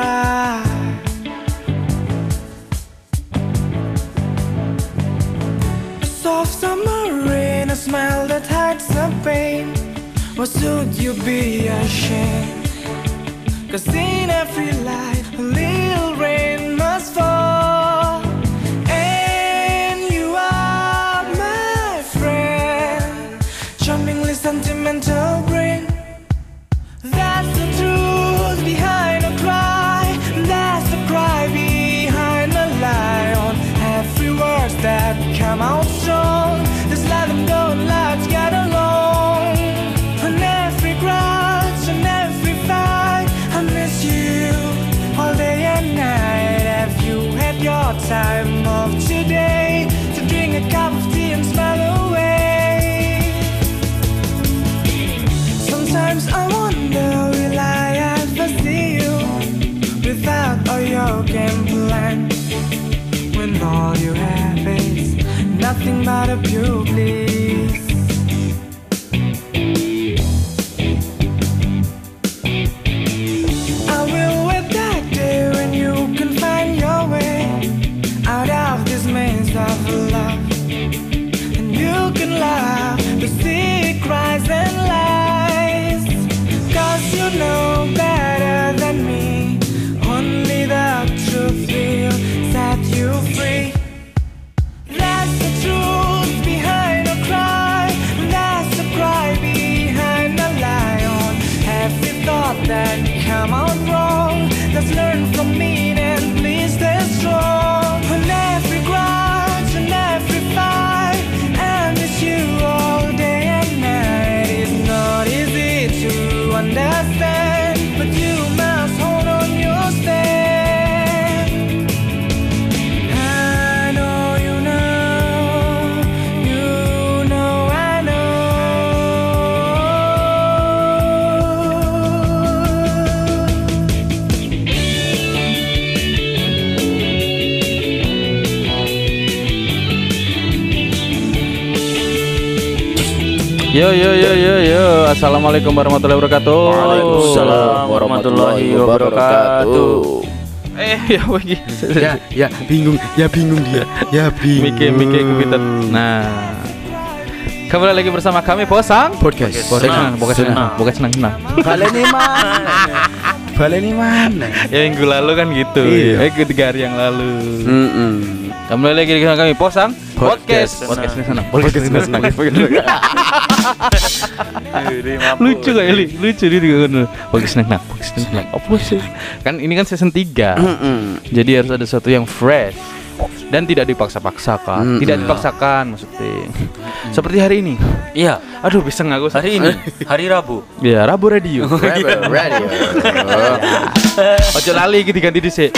cry. Soft summer rain, a smile that hides the pain. What should you be ashamed? Cause Yo yo yo yo yo. Assalamualaikum warahmatullahi wabarakatuh. Waalaikumsalam warahmatullahi wabarakatuh. Eh ya lagi. Ya, ya bingung, ya bingung dia, ya bingung. Mike Mike kepitan. Nah. Kembali lagi bersama kami Posang Podcast. Podcast Senang, senang, podcast senang, senang. podcast senang senang. Baleni mana? Baleni mana? Ya minggu lalu kan gitu. Iya. Eh ketiga hari yang lalu. Mm-mm. Kembali lagi dengan kami Posang Podcast. Podcast senang. Podcast senang. Lucu kayak Li, lucu dia juga kan. Podcast senang, nah, podcast senang. Apa sih? Kan ini kan season 3 Mm-mm. Jadi harus ada sesuatu yang fresh dan tidak dipaksa-paksakan. Mm, Tidak mm. dipaksakan maksudnya. Seperti hari ini. Iya, Aduh, bisa nggak gue hari ini hari Rabu. Ya, Rabu Radio. Rebel Radio. Ojo lali gitu ganti dhisik.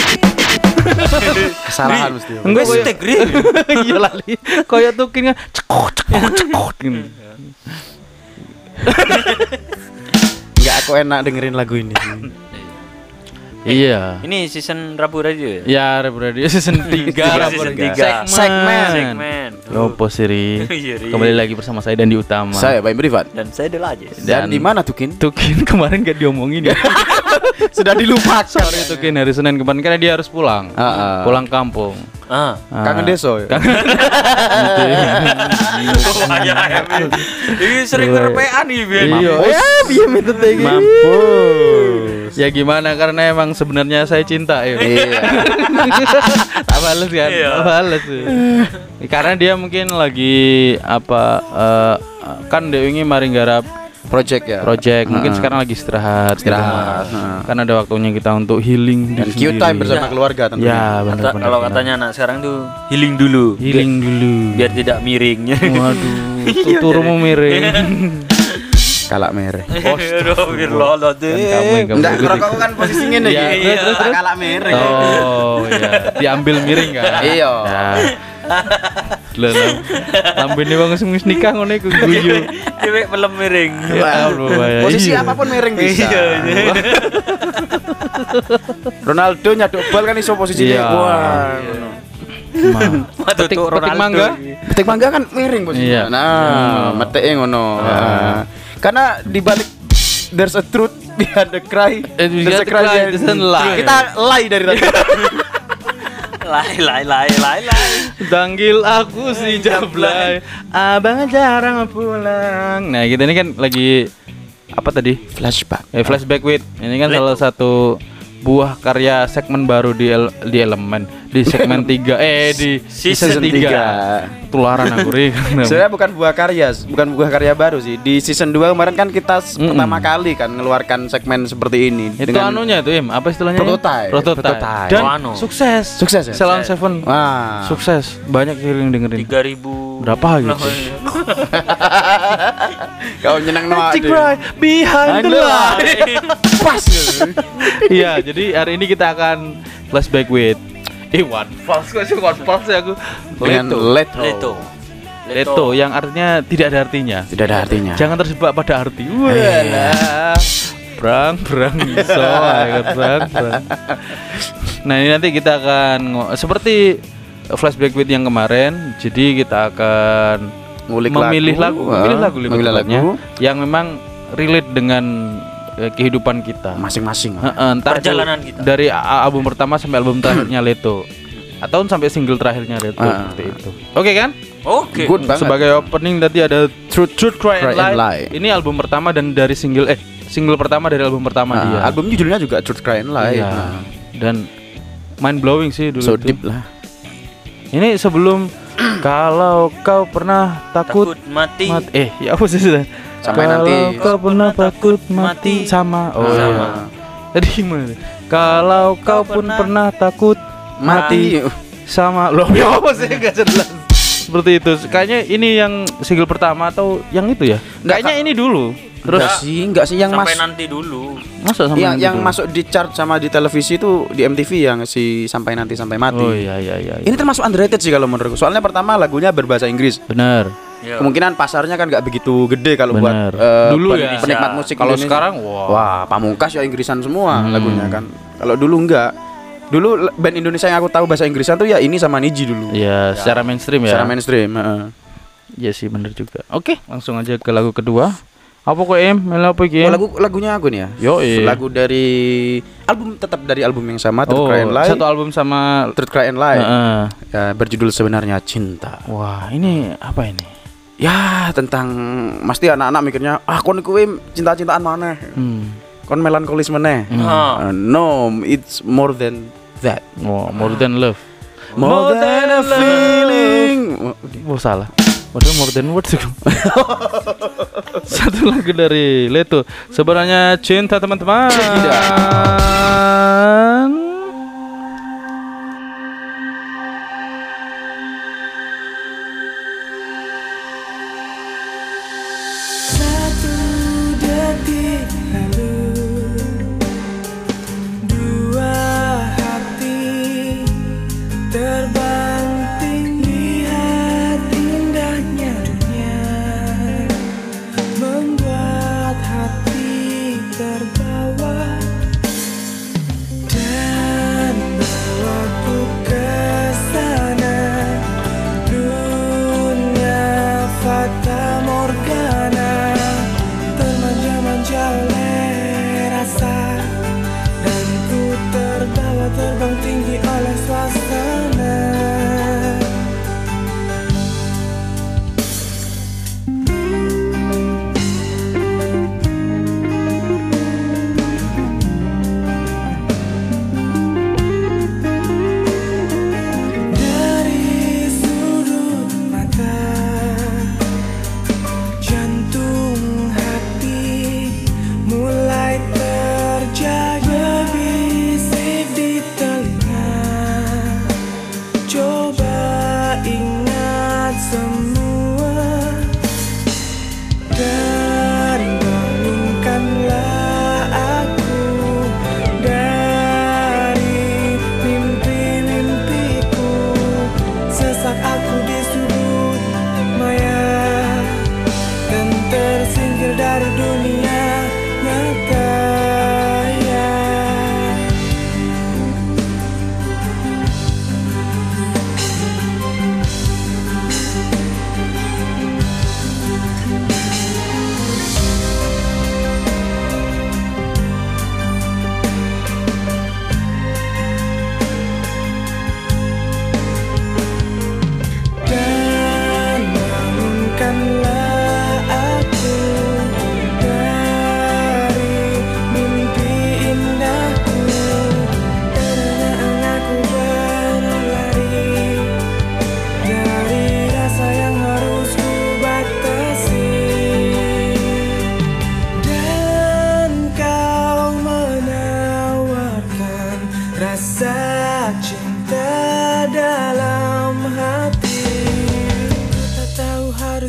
Kesalahan mesti. Enggak koyo. Mistake, Ri. Iya lali. Koyo tukin kan cekok cekok cekok gini. Enggak aku enak dengerin lagu ini. Iya. Ini season Rabu Radio ya? Ya, Rabu Radio season 3 Rabu season Radio. tiga. Segmen. Segmen. Lopo Siri. Iya. Kembali lagi bersama saya dan di utama. Saya Baim Privat. Dan saya Del Ajis. Dan di mana Tukin? Tukin kemarin gak diomongin ya. Sudah dilupakan. Sorry Tukin hari Senin kemarin karena dia harus pulang. Ah, ah. Pulang kampung. Ah. Ah. Kangen deso. ya? Ini sering Iya. ngerepean nih, Ben. Iya. Ya, biar itu teh gini. Mampus. Ya gimana karena emang sebenarnya saya cinta ya. Iya. tak bales kan? Iya. Tak bales. ya. Karena dia mungkin lagi apa eh, kan dia ini mari garap Project ya. project, mungkin sekarang lagi istirahat. gitu. Istirahat, ah. Kan ada waktunya kita untuk healing Dan diri Q time bersama keluarga tentunya. Ya, Kata- benar-benar. kalau katanya anak sekarang tuh healing dulu. healing dulu. Biar tidak miringnya. Waduh, tuturmu miring. Kalak merah. Astagfirullahaladzim. Kamu yang kamu Enggak, ikuti. rokok kan posisinya nih. Iya, terus, kalak merah. Oh iya, diambil miring kan? Iya. Lah. Lambene wong sing wis nikah ngono iku guyu. Cewek pelem miring. Ya bahaya. Posisi Iya. apa pun miring bisa. Iya, iya. Ronaldo nyaduk bal kan iso posisinya. Iya. Wah. Petik, petik mangga. Petik mangga kan miring posisinya. Iya. Nah, meteke ngono. Ah. Karena di balik there's a truth behind the cry. Eh, there's a cry, behind- there's a lie. Kita lie dari tadi. Lai lai lai lai lai. Tanggil aku si Jablay Abang jarang pulang Nah kita ini kan lagi Apa tadi? Flashback. Eh, flashback with Ini kan salah satu Buah karya segmen baru di, el- di elemen Di segmen 3 Eh di Season season 3 Tularan aku Ri. Sebenarnya bukan buah karya, bukan buah karya baru sih. Di season 2 kemarin kan kita s- Mm-mm. pertama kali kan ngeluarkan segmen seperti ini Itu anunya itu Im Apa istilahnya? Prototype. Prototype. Prototype. Dan Oh, anu. sukses Sukses ya? Salon Seven Wah. Sukses Banyak yang dengerin 3000 Berapa gitu? Kau nyenang no Magic Cry Behind the Line Pas. Iya, jadi hari ini kita akan flashback with Eh, one false kok sih one false ya aku. Leto. Leto. Leto. Leto yang artinya tidak ada artinya. Tidak ada artinya. Jangan terjebak pada arti. Walah. Brang, brang iso, ayo, brang, brang. Nah, ini nanti kita akan seperti flashback with yang kemarin. Jadi kita akan Ngulik memilih lagu, lagu, memilih ah, lagu memilih lagu. yang memang relate dengan eh, kehidupan kita. masing-masing. Heeh, entah itu Perjalanan kita. dari album pertama sampai album terakhirnya Leto atau sampai single terakhirnya Leto Ah. seperti itu. Oke kan? Oke. Good banget. Sebagai opening tadi ada Truth Truth Cry, Cry and, and Lie. Lie. Ini album pertama dan dari single eh single pertama dari album pertama Nah, dia. album judulnya juga Truth Cry and Lie. Iya. Nah, Dan mind blowing sih dulu. so tuh. deep lah. Ini sebelum kalau kau pernah takut, Takut mati. mati eh ya apa sih sudah? Sampai kalau nanti- kau pernah takut mati, Mati. sama oh Sama. iya. Tadi gimana? Kalau kau pun pernah- pernah takut mati Mati. sama loh ya apa sih gak jelas seperti itu kayaknya ini yang single pertama atau yang itu ya kayaknya ini dulu Terus terus sih enggak sih yang Sampai mas nanti dulu. masa sama yang itu yang dulu? masuk di chart sama di televisi itu di MTV yang si sampai nanti sampai mati. oh iya iya iya, iya. Ini termasuk underrated sih kalau menurutku. Soalnya pertama lagunya berbahasa Inggris. benar Ya. Kemungkinan pasarnya kan nggak begitu gede kalau buat eh, Dulu pen- ya. penikmat musik kalau sekarang wah Wah, pamungkas ya Inggrisan semua Hmm. lagunya kan. Kalau dulu enggak. Dulu band Indonesia yang aku tahu bahasa Inggrisan tuh ya ini sama Niji dulu. ya secara mainstream ya Secara mainstream, heeh. Iya sih bener juga oke langsung aja ke lagu kedua apa kok em apa Oh, lagu lagunya aku nih ya. Yo, iya. Lagu dari album tetap dari album yang sama Truth oh Cry and Lie. satu album sama Truth Cry and Lie. Heeh. Ya, berjudul sebenarnya cinta. wah ini apa ini Ya, tentang mesti anak-anak mikirnya, ah kon kuwi cinta-cintaan mana? hmm. Kon melankolis mana? Ah. no, it's more than that. Wah, more than love More, than, a feeling. Oh salah. Padahal more than words. Satu lagu dari Leto. Sebenarnya cinta teman-teman. Satu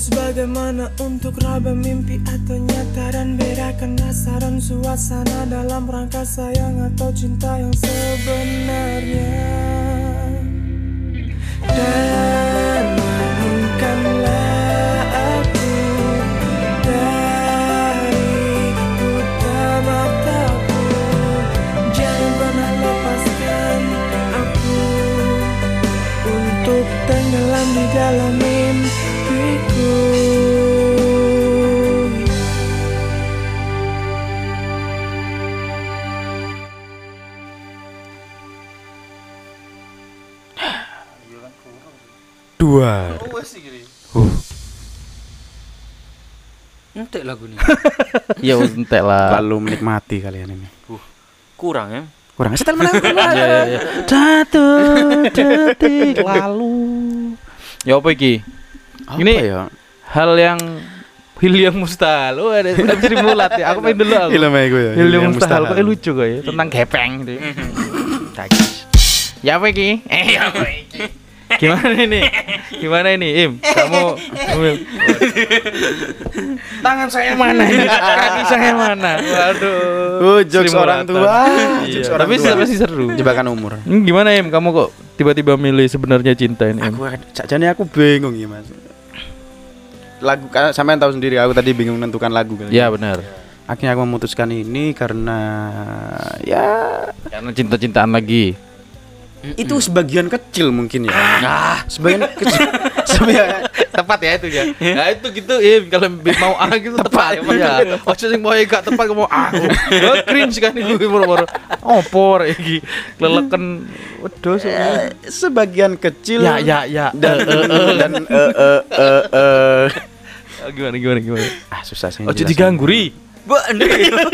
Harus bagaimana untuk raba mimpi atau nyata Dan bedakan rasa dan suasana Dalam rangka sayang atau cinta yang sebenarnya. Dan bangunkanlah aku Entek lagu ini. Ya entek lah. Lalu menikmati kalian ini. Kurang ya. Kurang setel mana? Iya iya iya. Satu detik lalu. Ya apa iki? Apa Ini ya? hal yang hal yang mustahil. Oh, ada udah bisa dimulat ya. Aku main dulu aku. Film aku ya. Hal yang mustahil kok lucu kok ya tentang gepeng gitu. Ya apa iki? Eh, ya apa iki? Gimana ini? Gimana ini, Im? Kamu Tangan saya mana ini? Kaki saya mana? Waduh. Oh, jokes orang tua. Iya, Jokes orang tapi tua. masih seru. Jebakan umur. Hmm, gimana Im? Kamu kok tiba-tiba milih sebenarnya cinta ini? Im? Aku sakjane aku bingung ya, Mas. Lagu kan sampean tahu sendiri aku tadi bingung menentukan lagu kan. Ya benar. Akhirnya aku memutuskan ini karena ya Karena cinta-cintaan lagi. Itu sebagian kecil mungkin ya. Nah, Sebagian kecil. Sebagian tepat ya itu ya. Nah itu gitu Im kalau mau A gitu tepat, ya. Ojo sing mau gak tepat mau A. Oh, cringe kan itu moro-moro. Opor iki. Leleken wedhus. eh, sebagian kecil Ya ya ya. dan dan eh eh eh eh. Gimana gimana gimana. ah susah sih. Ojo jelasin. diganggu ri. Mbak,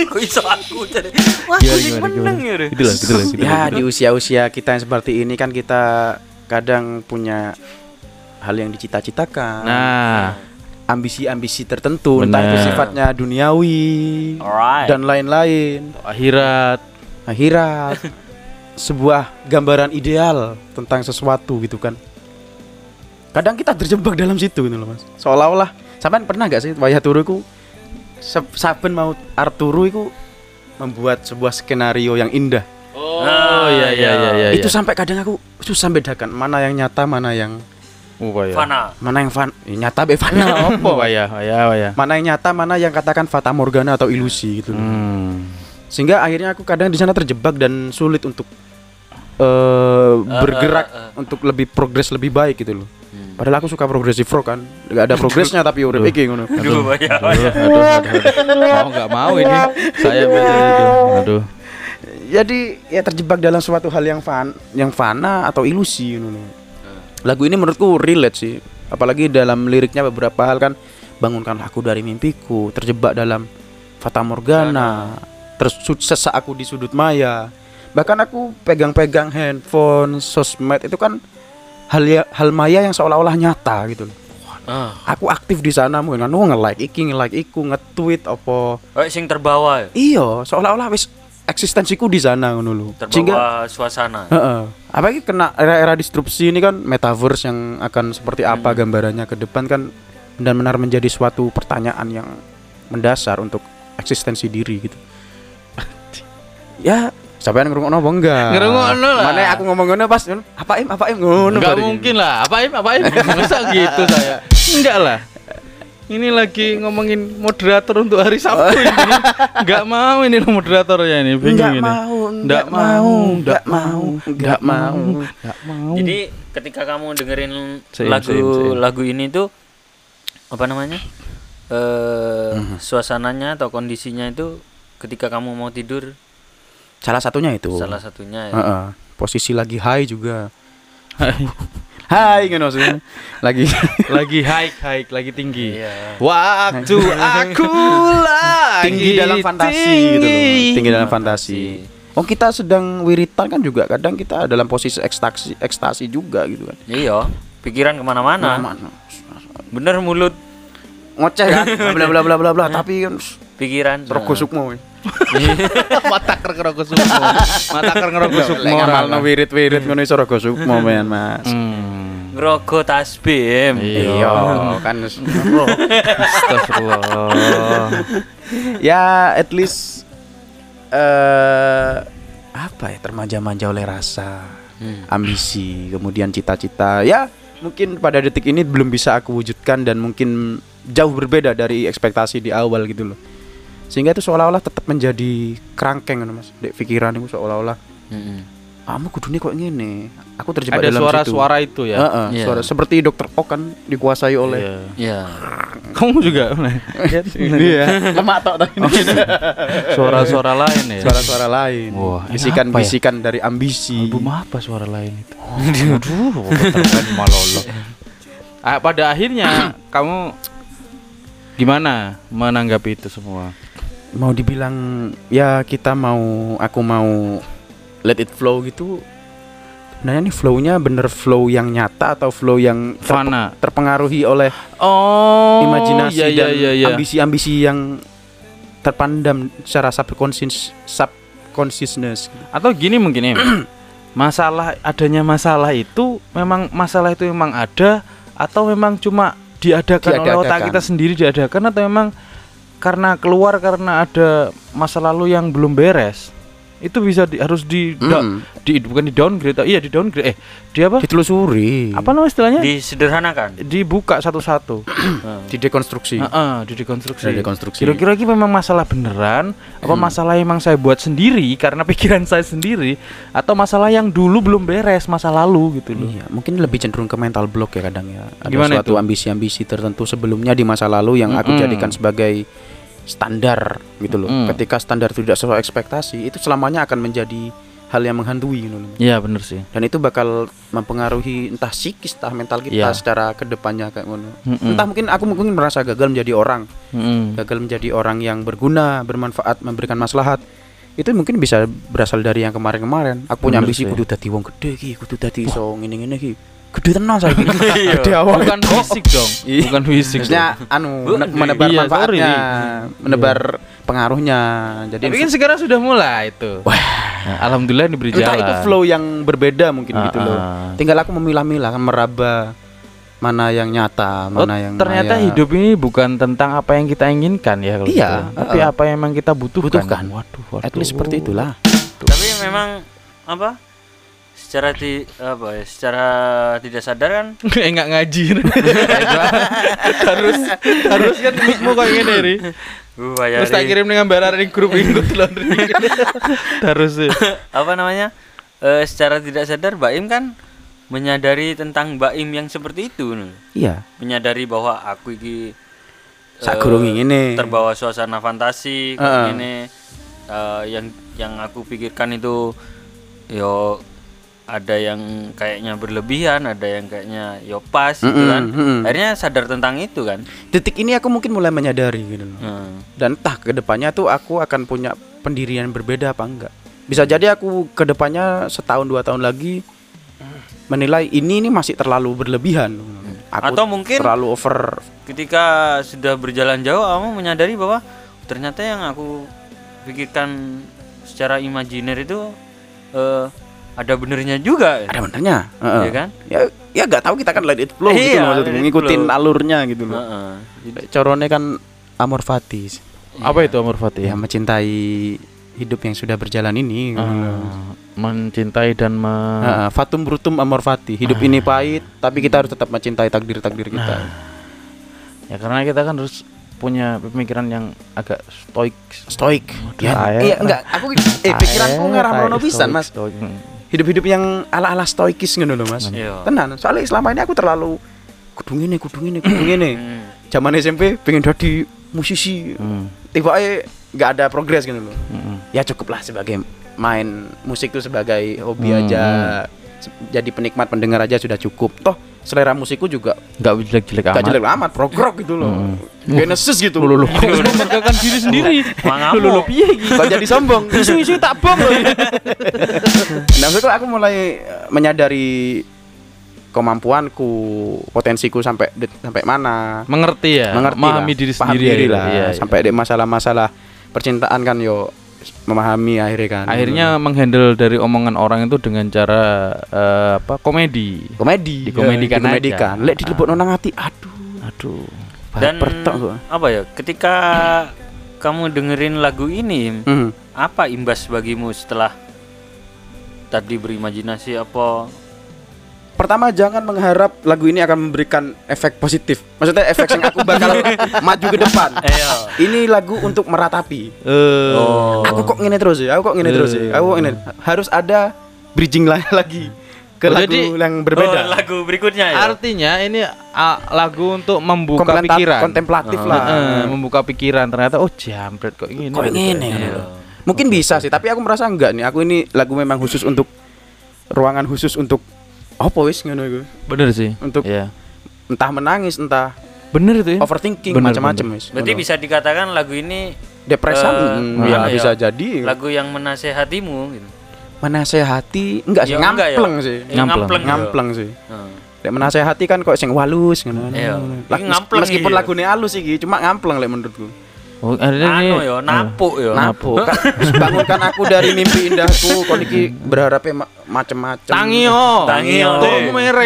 kok iso aku jadi. Wah, gimana, menang gimana? ya. Itulah itulah. Ya di usia-usia kita yang seperti ini kan kita kadang punya hal yang dicita-citakan. Nah, ambisi-ambisi tertentu entah itu sifatnya duniawi Alright. dan lain-lain akhirat. akhirat sebuah gambaran ideal tentang sesuatu gitu kan kadang kita terjebak dalam situ gitu loh mas seolah-olah sampean pernah gak sih wayah turu iku se- saben mau Arturu iku membuat sebuah skenario yang indah Oh iya iya iya iya. itu sampai kadang aku susah bedakan mana yang nyata mana yang oh ya. Fana. mana yang fan ya, nyata be fana Oh ya ya ya. mana yang nyata mana yang katakan fata morgana atau ilusi gitu loh. Hmm. sehingga akhirnya aku kadang di sana terjebak dan sulit untuk eh bergerak eh, eh. untuk lebih progres lebih baik gitu loh Hmm. padahal aku suka progresif rock kan gak ada progresnya tapi urip iki ngono Aduh. Aduh, aduh, aduh. Mau nggak mau ini saya berarti itu. Aduh. jadi ya terjebak dalam suatu hal yang fan yang fana atau ilusi ngono loh. lagu ini menurutku relate sih apalagi dalam liriknya beberapa hal kan bangunkanlah aku dari mimpiku terjebak dalam fata morgana terus sesak aku di sudut maya bahkan aku pegang-pegang handphone sosmed itu kan hal ya, hal maya yang seolah-olah nyata gitu loh Ah, aku aktif di sana mungkin anu nge-like iki nge-like iku nge-tweet apa oh, sing terbawa ya. iya seolah-olah wis eksistensiku di sana ngono lho Terbawa suasana. Heeh. Apalagi kena era-era disrupsi ini kan metaverse yang akan seperti apa gambarannya ke depan kan benar-benar menjadi suatu pertanyaan yang mendasar untuk eksistensi diri gitu. ya, sampean ngrungokno apa enggak? Ngrungokno lah. Mana aku ngomong ngono pas apa im apa im ngono Enggak baru. mungkin lah. Apain apain masa gitu saya. Enggak lah. Ini lagi ngomongin moderator untuk hari Sabtu ini. Enggak mau ini loh moderatornya ini. Bingung Enggak ini. mau, Enggak mau, enggak mau, enggak mau. Enggak mau. Jadi ketika kamu dengerin Same, lagu same, same. lagu ini tuh apa namanya? Eh Mhm. suasananya atau kondisinya itu ketika kamu mau tidur Salah satunya itu. salah satunya ya. Heeh. Posisi lagi high juga. Hai ngono maksudnya. Lagi lagi high high lagi tinggi. Iya. Waktu aku lagi tinggi dalam fantasi gitu loh. Tinggi dalam fantasi. Oh kita sedang wiritan kan juga kadang kita dalam posisi ekstasi ekstasi juga gitu kan. Iya, pikiran ke mana-mana. Mana? Bener mulut Ngoceh kan bla bla bla bla bla tapi kan pikiran. rego sukmo. Mata ker ngerokok sukmo. Mata ker ngerokok sukmo. Ngamalno wirid-wirid ngono iso rego sukmo men Mas. Hmm. ngerogo tasbih. Iya, kan Astagfirullah. ya at least eh apa ya termanja-manja oleh rasa, ambisi, kemudian cita-cita. Ya, mungkin pada detik ini belum bisa aku wujudkan dan mungkin jauh berbeda dari ekspektasi di awal gitu loh. Sehingga itu seolah-olah tetap menjadi kerangkeng ngono, Mas. Dek pikiran itu seolah-olah Heeh. kamu kudune kok ngene. Aku terjebak Ada dalam situ. suara-suara itu ya. Heeh, Iya. suara seperti dokter O kan dikuasai oleh Iya. Iya. Kamu juga Iya, lemak tok tadi. suara-suara lain ya. Suara-suara lain. Wah, ini bisikan-bisikan dari ambisi. Album apa suara lain itu? Aduh, malolo. Ah, pada akhirnya kamu gimana menanggapi itu semua? Mau dibilang ya kita mau aku mau let it flow gitu. Sebenarnya nih flow-nya bener flow yang nyata atau flow yang terpe- Fana. terpengaruhi oleh Oh, imajinasi iya, iya, dan iya, iya. ambisi-ambisi yang terpandam secara subconscious subconsciousness. Atau gini mungkin ya. masalah adanya masalah itu memang masalah itu memang ada atau memang cuma diadakan oleh otak kita sendiri diadakan atau memang karena keluar karena ada masa lalu yang belum beres. Itu bisa di, harus di, da- Mm. di bukan di downgrade, iya di downgrade. Eh, di apa? Ditelusuri. Apa nama istilahnya? Disederhanakan. dibuka satu-satu. Didekonstruksi. Heeh, didekonstruksi. Didekonstruksi. Kira-kira ini memang masalah beneran apa masalah yang memang saya buat sendiri karena pikiran saya sendiri atau masalah yang dulu belum beres masa lalu gitu loh. Iya, mungkin lebih cenderung ke mental block ya kadang ya. Ada Gimana suatu ambisi-ambisi tertentu sebelumnya di masa lalu yang aku Mm-mm. jadikan sebagai standar gitu loh. Mm. Ketika standar tidak sesuai ekspektasi, itu selamanya akan menjadi hal yang menghantui gitu loh. Iya bener sih. Dan itu bakal mempengaruhi entah psikis, entah mental kita Iya. secara ke depannya kayak ngono. Mm-mm. Entah mungkin aku mungkin merasa gagal menjadi orang, Mm-mm. gagal menjadi orang yang berguna, bermanfaat, memberikan maslahat. Itu mungkin bisa berasal dari yang kemarin-kemarin. Aku punya ambisi kudu dadi wong gede iki, kudu dadi iso ngene-ngene iki. Gede tenan saya Iya. Gede awal. Bukan fisik dong. Iya. Bukan fisik. Maksudnya anu mene- menebar Iya, manfaatnya, sorry. menebar pengaruhnya. Jadi Tapi kan sekarang sudah mulai itu. Nah, Alhamdulillah diberi entah jalan. itu flow yang berbeda mungkin Ah, gitu loh. ah. Tinggal aku memilah-milah kan meraba mana yang nyata, Oh, mana yang ternyata maya. hidup ini bukan tentang apa yang kita inginkan ya kalau Iya, gitu. tapi apa yang memang kita butuhkan. Butuhkan. Waduh, waduh. At least seperti itulah. Tapi memang apa? Secara ti apa ya? Secara tidak sadar kan Eh nggak ngaji harus harus kan mikmu kayak gini ri uh, terus tak kirim dengan barar di grup laundry harus sih apa namanya? Eh, secara tidak sadar Mbak Im kan menyadari tentang Mbak Im yang seperti itu nih. Iya. Menyadari bahwa aku iki Sak eh, ngene. terbawa suasana fantasi Heeh. ngene. Eh, yang yang aku pikirkan itu yo ada yang kayaknya berlebihan, ada yang kayaknya yo pas gitu Mm-mm, kan. mm-mm. Akhirnya sadar tentang itu kan. Detik ini aku mungkin mulai menyadari gitu loh. Hmm. Dan entah ke depannya tuh aku akan punya pendirian berbeda apa enggak. Bisa jadi aku ke depannya setahun dua tahun lagi menilai ini ini masih terlalu berlebihan. Aku Atau mungkin terlalu over. ketika sudah berjalan jauh kamu menyadari bahwa ternyata yang aku pikirkan secara imajiner itu eh, ada benernya juga Ada benernya. Heeh. Iya kan? Ya ya nggak tahu kita kan let it flow gitu Iya, loh, maksudnya ngikutin flow. alurnya gitu loh. Heeh. Corone kan amor fatis. apa itu amor fati Ya mencintai hidup yang sudah berjalan ini. Ah, mencintai dan me Heeh, fatum brutum amor fati. Hidup ini pahit, tapi kita harus tetap mencintai takdir-takdir kita. ya karena kita kan harus punya pemikiran yang agak stoik Stoik. Ya, Tae. iya enggak, aku eh pikiranku ngarah pisan, stoik, Mas. stoik. Hmm. Hidup-hidup yang ala-ala stoikis ngono lho, Mas. Iya. Tenan, soalnya selama ini aku terlalu kudu ngene, kudu ngene, kudu ngene. Hmm. Zaman SMP pengen jadi musisi. Hmm. Tiba-tiba nggak ada progres gitu loh. Hmm. Ya cukuplah sebagai main musik itu sebagai hobi Hmm, aja. Se- Jadi penikmat pendengar aja sudah cukup. Toh selera musikku juga nggak jelek-jelek gak amat jelek amat, prog rock gitu loh. Hmm. Genesis gitu lho, kok memegangkan diri sendiri Mangamu. Lho, piye iki Kok jadi sombong? Isu-isu tak bom loh. nah, maksudku aku mulai eh, menyadari kemampuanku, potensiku sampai sampai mana. mengerti ya Mengerti memahami diri paham sendiri diri ya. lah. Iya, iya. sampai di masalah-masalah percintaan kan yo memahami akhirnya kan. akhirnya menghandle dari omongan orang itu dengan cara eh, apa komedi komedi, Dikomedikan ya, dikomedikan. aja. Lek dilebokno nang ati, aduh. aduh Dan apa ya? Ketika kamu dengerin lagu ini, Hmm. apa imbas bagimu setelah tadi berimajinasi apa? Pertama jangan mengharap lagu ini akan memberikan efek positif. Maksudnya efek yang aku bakal maju ke depan. Ayo. Ini lagu untuk meratapi. eh Oh. Aku kok ngene terus ya? Aku kok ngene terus ya? Aku kok ngene. Harus ada bridging lah lagi ke Oh, lagu jadi- yang berbeda. Oh, lagu berikutnya ya. artinya ini ah, lagu untuk membuka Komplementa- pikiran kontemplatif Eh, lah. eh, membuka pikiran ternyata oh jambret kok ini Kok gitu. ngene Iya. Mungkin bisa sih, tapi aku merasa enggak nih. Aku ini lagu memang khusus untuk ruangan khusus untuk apa wis ngono iku. bener sih Untuk Iya. entah menangis, entah bener itu ya overthinking macam-macam wis. Berarti bisa dikatakan lagu ini depresan mm, ya ya? bisa jadi. lagu yang menasehatimu gitu. menasehati enggak sih Ya, enggak ya? ngampleng sih. Eh, Ngampleng. ngampleng. Sih. Heeh. Lek menasehati kan kok sing walus ngono. Iya. Meskipun ya. lagune halus iki, cuma ngampleng lek menurutku. Oh, Anu ya, napuk ya. Napo kan bangunkan aku dari mimpi indahku kon iki berharapnya ma- macem-macem. tangi yo Tangi yo, Tuh, mere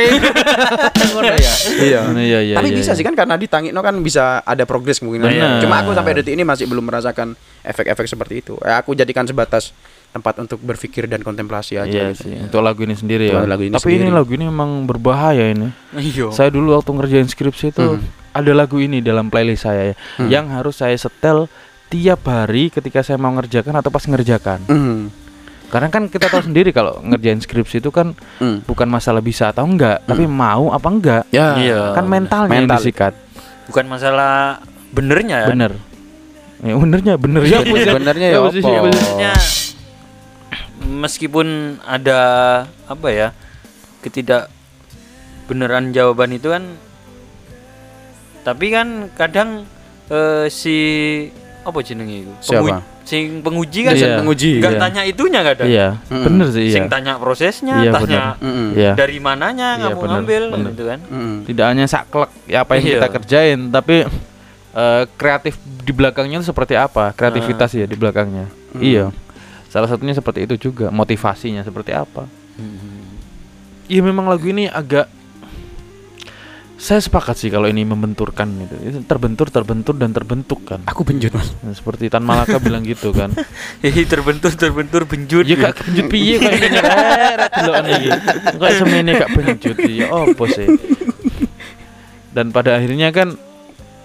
ya Iya. iya iya Tapi iya, bisa iya. sih kan karena ditangikno kan bisa ada progres mungkin. Cuma aku sampai detik ini masih belum merasakan efek-efek seperti itu. Ya, aku jadikan sebatas tempat untuk berpikir dan kontemplasi aja. Iya gitu. sih, untuk lagu ini sendiri ya. Untuk lagu ini Tapi ini sendiri. lagu ini memang berbahaya ini. Iya. Saya dulu waktu ngerjain skripsi itu ada lagu ini dalam playlist saya ya, Hmm. yang harus saya setel tiap hari ketika saya mau ngerjakan atau pas ngerjakan. Hmm. Karena kan kita tahu sendiri kalau ngerjain skripsi itu kan Hmm. bukan masalah bisa atau enggak, tapi mau apa enggak. Ya. Iya. Kan mentalnya yang Mental. disikat. Bukan masalah benernya ya. Bener. Ya benernya bener ya. apa sih? Benernya ya apa meskipun ada apa ya ketidak beneran jawaban itu kan tapi kan kadang eh, si apa jenenge itu Siapa? sing penguji kan Iya. penguji. nggak Iya. tanya itunya kadang Iya, Mm-mm. bener sih iya. sing tanya prosesnya Iya, tanya. Iya. dari mananya Iya, kamu bener, ngambil bener. gitu kan Mm-mm. Tidak hanya saklek ya apa yang Iya. kita kerjain, tapi eh, kreatif di belakangnya itu seperti apa? Kreativitas ya di belakangnya. Iya. Salah satunya seperti itu juga, motivasinya seperti apa? Iya memang lagu ini agak saya sepakat sih kalau ini membenturkan gitu. Itu terbentur, terbentur dan terbentuk kan. Aku benjut, Mas. Nah, seperti Tan Malaka bilang gitu kan. Ih, terbentur terbentur benjut Ya kak benjut piye kayak gini reret delokan iki. Kayak semene kak benjut ya opo sih. Dan pada akhirnya kan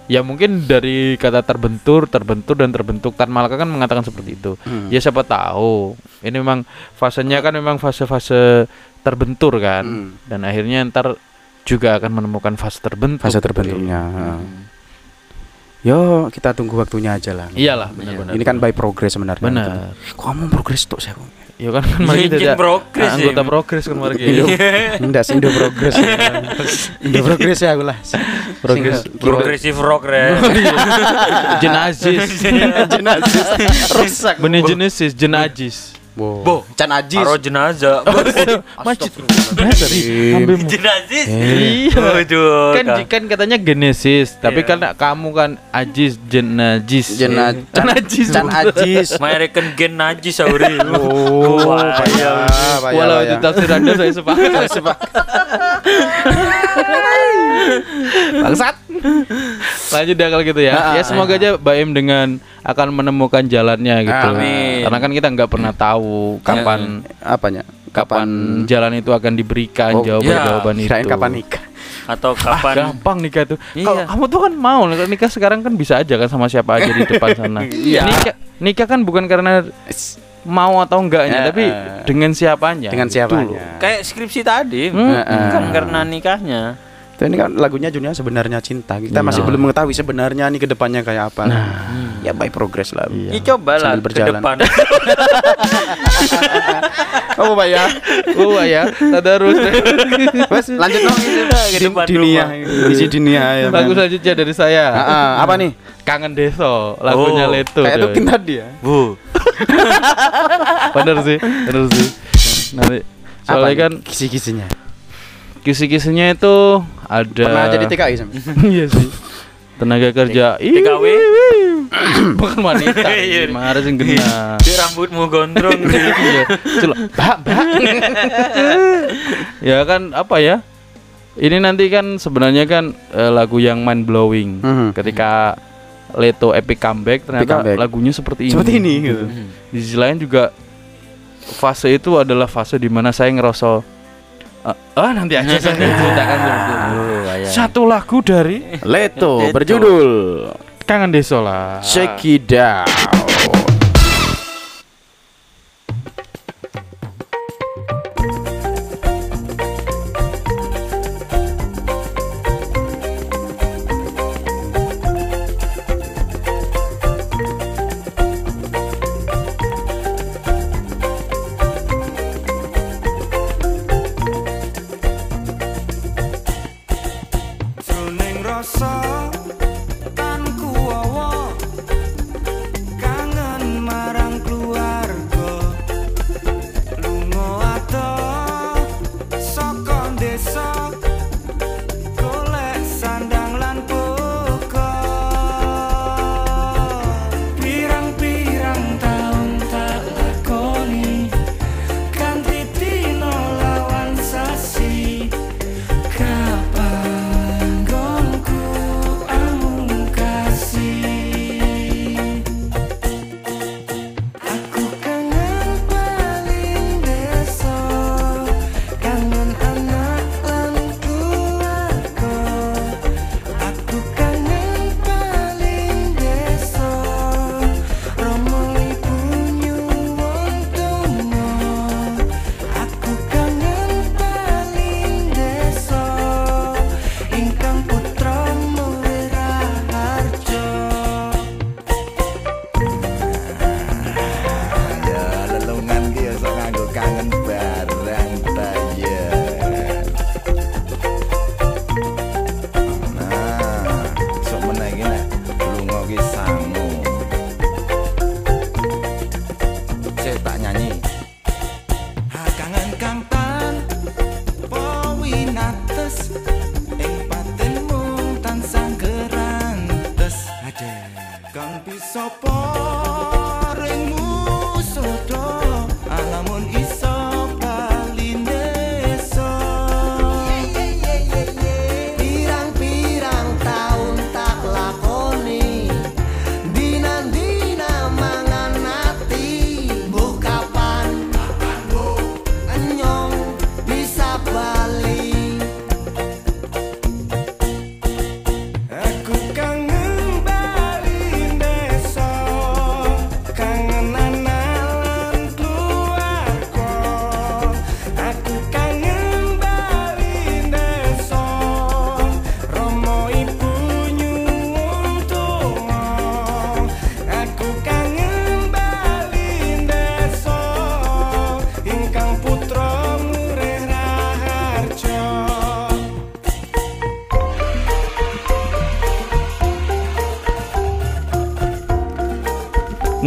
ya mungkin dari kata terbentur, terbentur dan terbentuk Tan Malaka kan mengatakan seperti itu. Hmm. Ya siapa tahu. Ini memang fasenya kan memang fase-fase terbentur kan. Hmm. Dan akhirnya ntar juga akan menemukan fase terbentuk. Fase terbentuknya. heeh. Yo, kita tunggu waktunya aja lah. Iyalah benar-benar. Ini kan by progress sebenarnya. Benar. Kok kamu progress tuh saya? Ya kan kan mari Iya, kita progres ya. anggota progres kan mari Indo, enggak sih Indo progress. Indo progress ya aku lah. Progres progresif rock re Jenazis. Jenazis rusak. Benih Genesis jenajis. Bo. Bo. Can Ajis. Aro jenazah Masjid jenazis Iya. Waduh, kan kan katanya Genesis, tapi Iya. kan kamu kan Ajis jenajis. Jena- Can Ajis. Can Ajis. American gen najis sauri Oh, payah, Walau itu tafsir Anda saya sepakat. Saya sepakat. Bangsat. Lanjut dah kalau gitu ya. Ah, ya semoga aja Baim dengan akan menemukan jalannya gitu. Amin. Karena kan kita nggak pernah tahu kapan Apanya? kapan jalan itu akan diberikan Oh, jawaban-jawaban itu. Kirain kapan nikah? atau Ah, kapan gampang nikah tuh. Kalau Iya. kamu tuh kan mau nikah sekarang kan bisa aja kan sama siapa aja di depan sana. Iya. Nikah nikah kan bukan karena mau atau enggaknya, Eh, tapi eh. dengan siapanya. Dengan gitu siapanya. kayak skripsi tadi Hmm. bukan karena nikahnya Tuh ini kan lagunya judulnya sebenarnya cinta. Kita Iya. masih belum mengetahui sebenarnya nih ke depannya kayak apa. Ya by progress lah. Iya. Ya coba lah Sambil ke berjalan. depan Oh, Pak ya. Oh ya, tadarus. Wes, lanjut dong itu. Ke Di- depan dunia, isi dunia ya. Lagu men. selanjutnya dari saya. Ah, apa nih? Kangen Deso, lagunya Oh, Leto. Kayak. Tukin tadi ya. bu Bener sih, bener sih. Nanti soalnya Apa kan kisi-kisinya? kisi-kisinya itu ada Pernah jadi TKI? Iya sih. Tenaga kerja. TKW? bukan wanita Iya. harus yang kena Di rambutmu gondrong iya Celok, mbak mbak ya kan apa ya ini nanti kan sebenarnya kan eh, lagu yang mind blowing Mhm. ketika Leto epic comeback ternyata comeback. lagunya seperti ini Seperti ini gitu. di sisi lain juga fase itu adalah fase di mana saya ngerasa ah ah, nanti aja saya ceritakan. Oh, ayah. satu lagu dari Leto Leto. berjudul Kangen Desa lah Check It Out.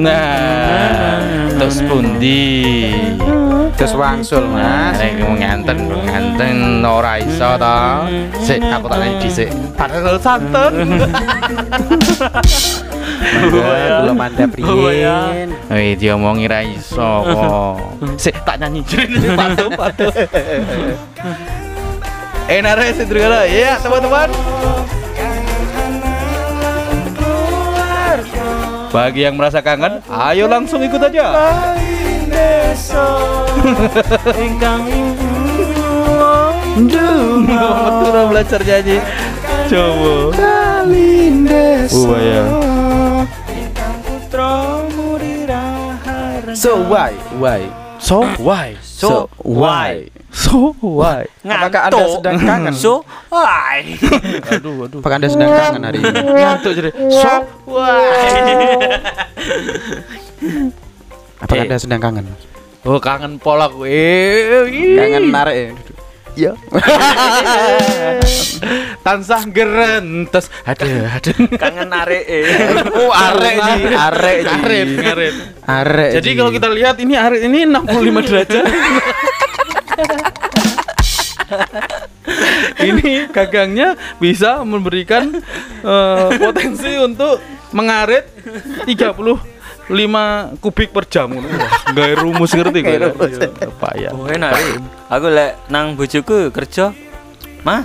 Nah terus pundi Terus wangsul, Mas. Nek nganten nganten ora iso to. Sik aku tak nyanyi dhisik. Padahal santun. Mangga kula mandap riyin. Wih, diomongi ra iso kok. Sik tak nyanyi. Patuh, patuh. Enak rek Sidrigala. Iya, teman-teman. Bagi yang merasa kangen, ayo langsung ikut aja. Betul belajar nyanyi. Coba. Oh, ya. So why? Why? So why? So why? So why? Apakah Anda sedang kangen? So, why? Aduh, aduh. Apakah Anda sedang kangen hari ini? Ngantuk jadi. So Apakah Eh. Anda sedang kangen? Oh kangen pola gue. Kangen narik ya? Iya. Tansah gerentes. Ada, ada. Kangen narik eh. Oh, arek ji, arek ji. Ngarit, ngarit. Arek. Jadi kalau kita lihat ini hari ini 65 derajat. ini gagangnya bisa memberikan eh, potensi untuk mengarit 35 kubik per jam gawe rumus ngerti rumus. Apa ya? Oh, enak ri. Aku lek nang bojoku kerja. Mah.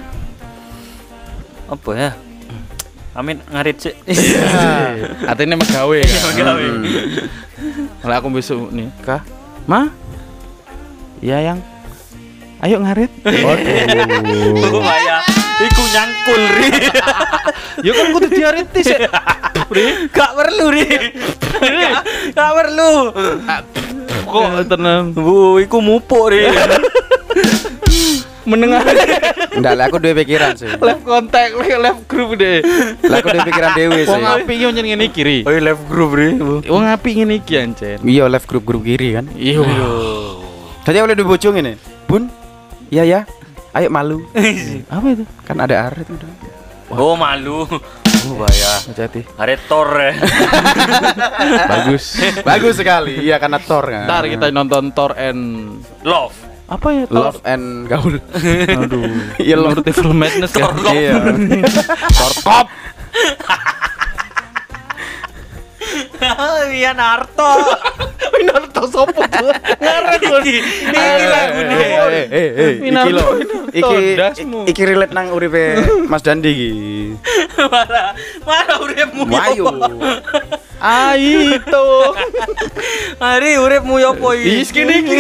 Apa ya? Amin ngarit sih. Artinya megawe kan. Megawe. Kalau aku besok nih, Kah? Ma? Iya yang Ayo ngarit. Oh, ya. Iku nyangkul ri. Ya kan kudu diariti sih. Pri, Gak perlu ri. Gak- Gak perlu. kok tenang Bu, iku mupuk ri. menengah Enggak, lah aku dua pikiran sih. live kontak live grup deh. Lah aku dua pikiran dewe sih. Wong api yo nyen ngene kiri. Oh, left group ri. Wong api ngene iki ancen. Iya, live grup-grup kiri kan. Iya. Tadi oleh dibocong ini. Bun. Iya ya. Ayo malu. Apa itu? Kan ada arit udah. Oh, malu. Oh, bahaya. Hati-hati. Aretor ya. Bagus. Bagus sekali. Iya karena Thor kan. Ntar kita nonton Thor and Love. apa ya Thor? Love and Gaul. Aduh. Iya, Love. Lord Evil Madness kan. Iya. Torkop. Iya Naruto. Naruto sopo? Ngaret lho. Iki lagu Eh, eh, eh, iki lo. Iki iki relate nang uripe Mas Dandi iki. Marah. Marah uripmu. Wayu. Aito. Hari uripmu yo apa iki? Is kene iki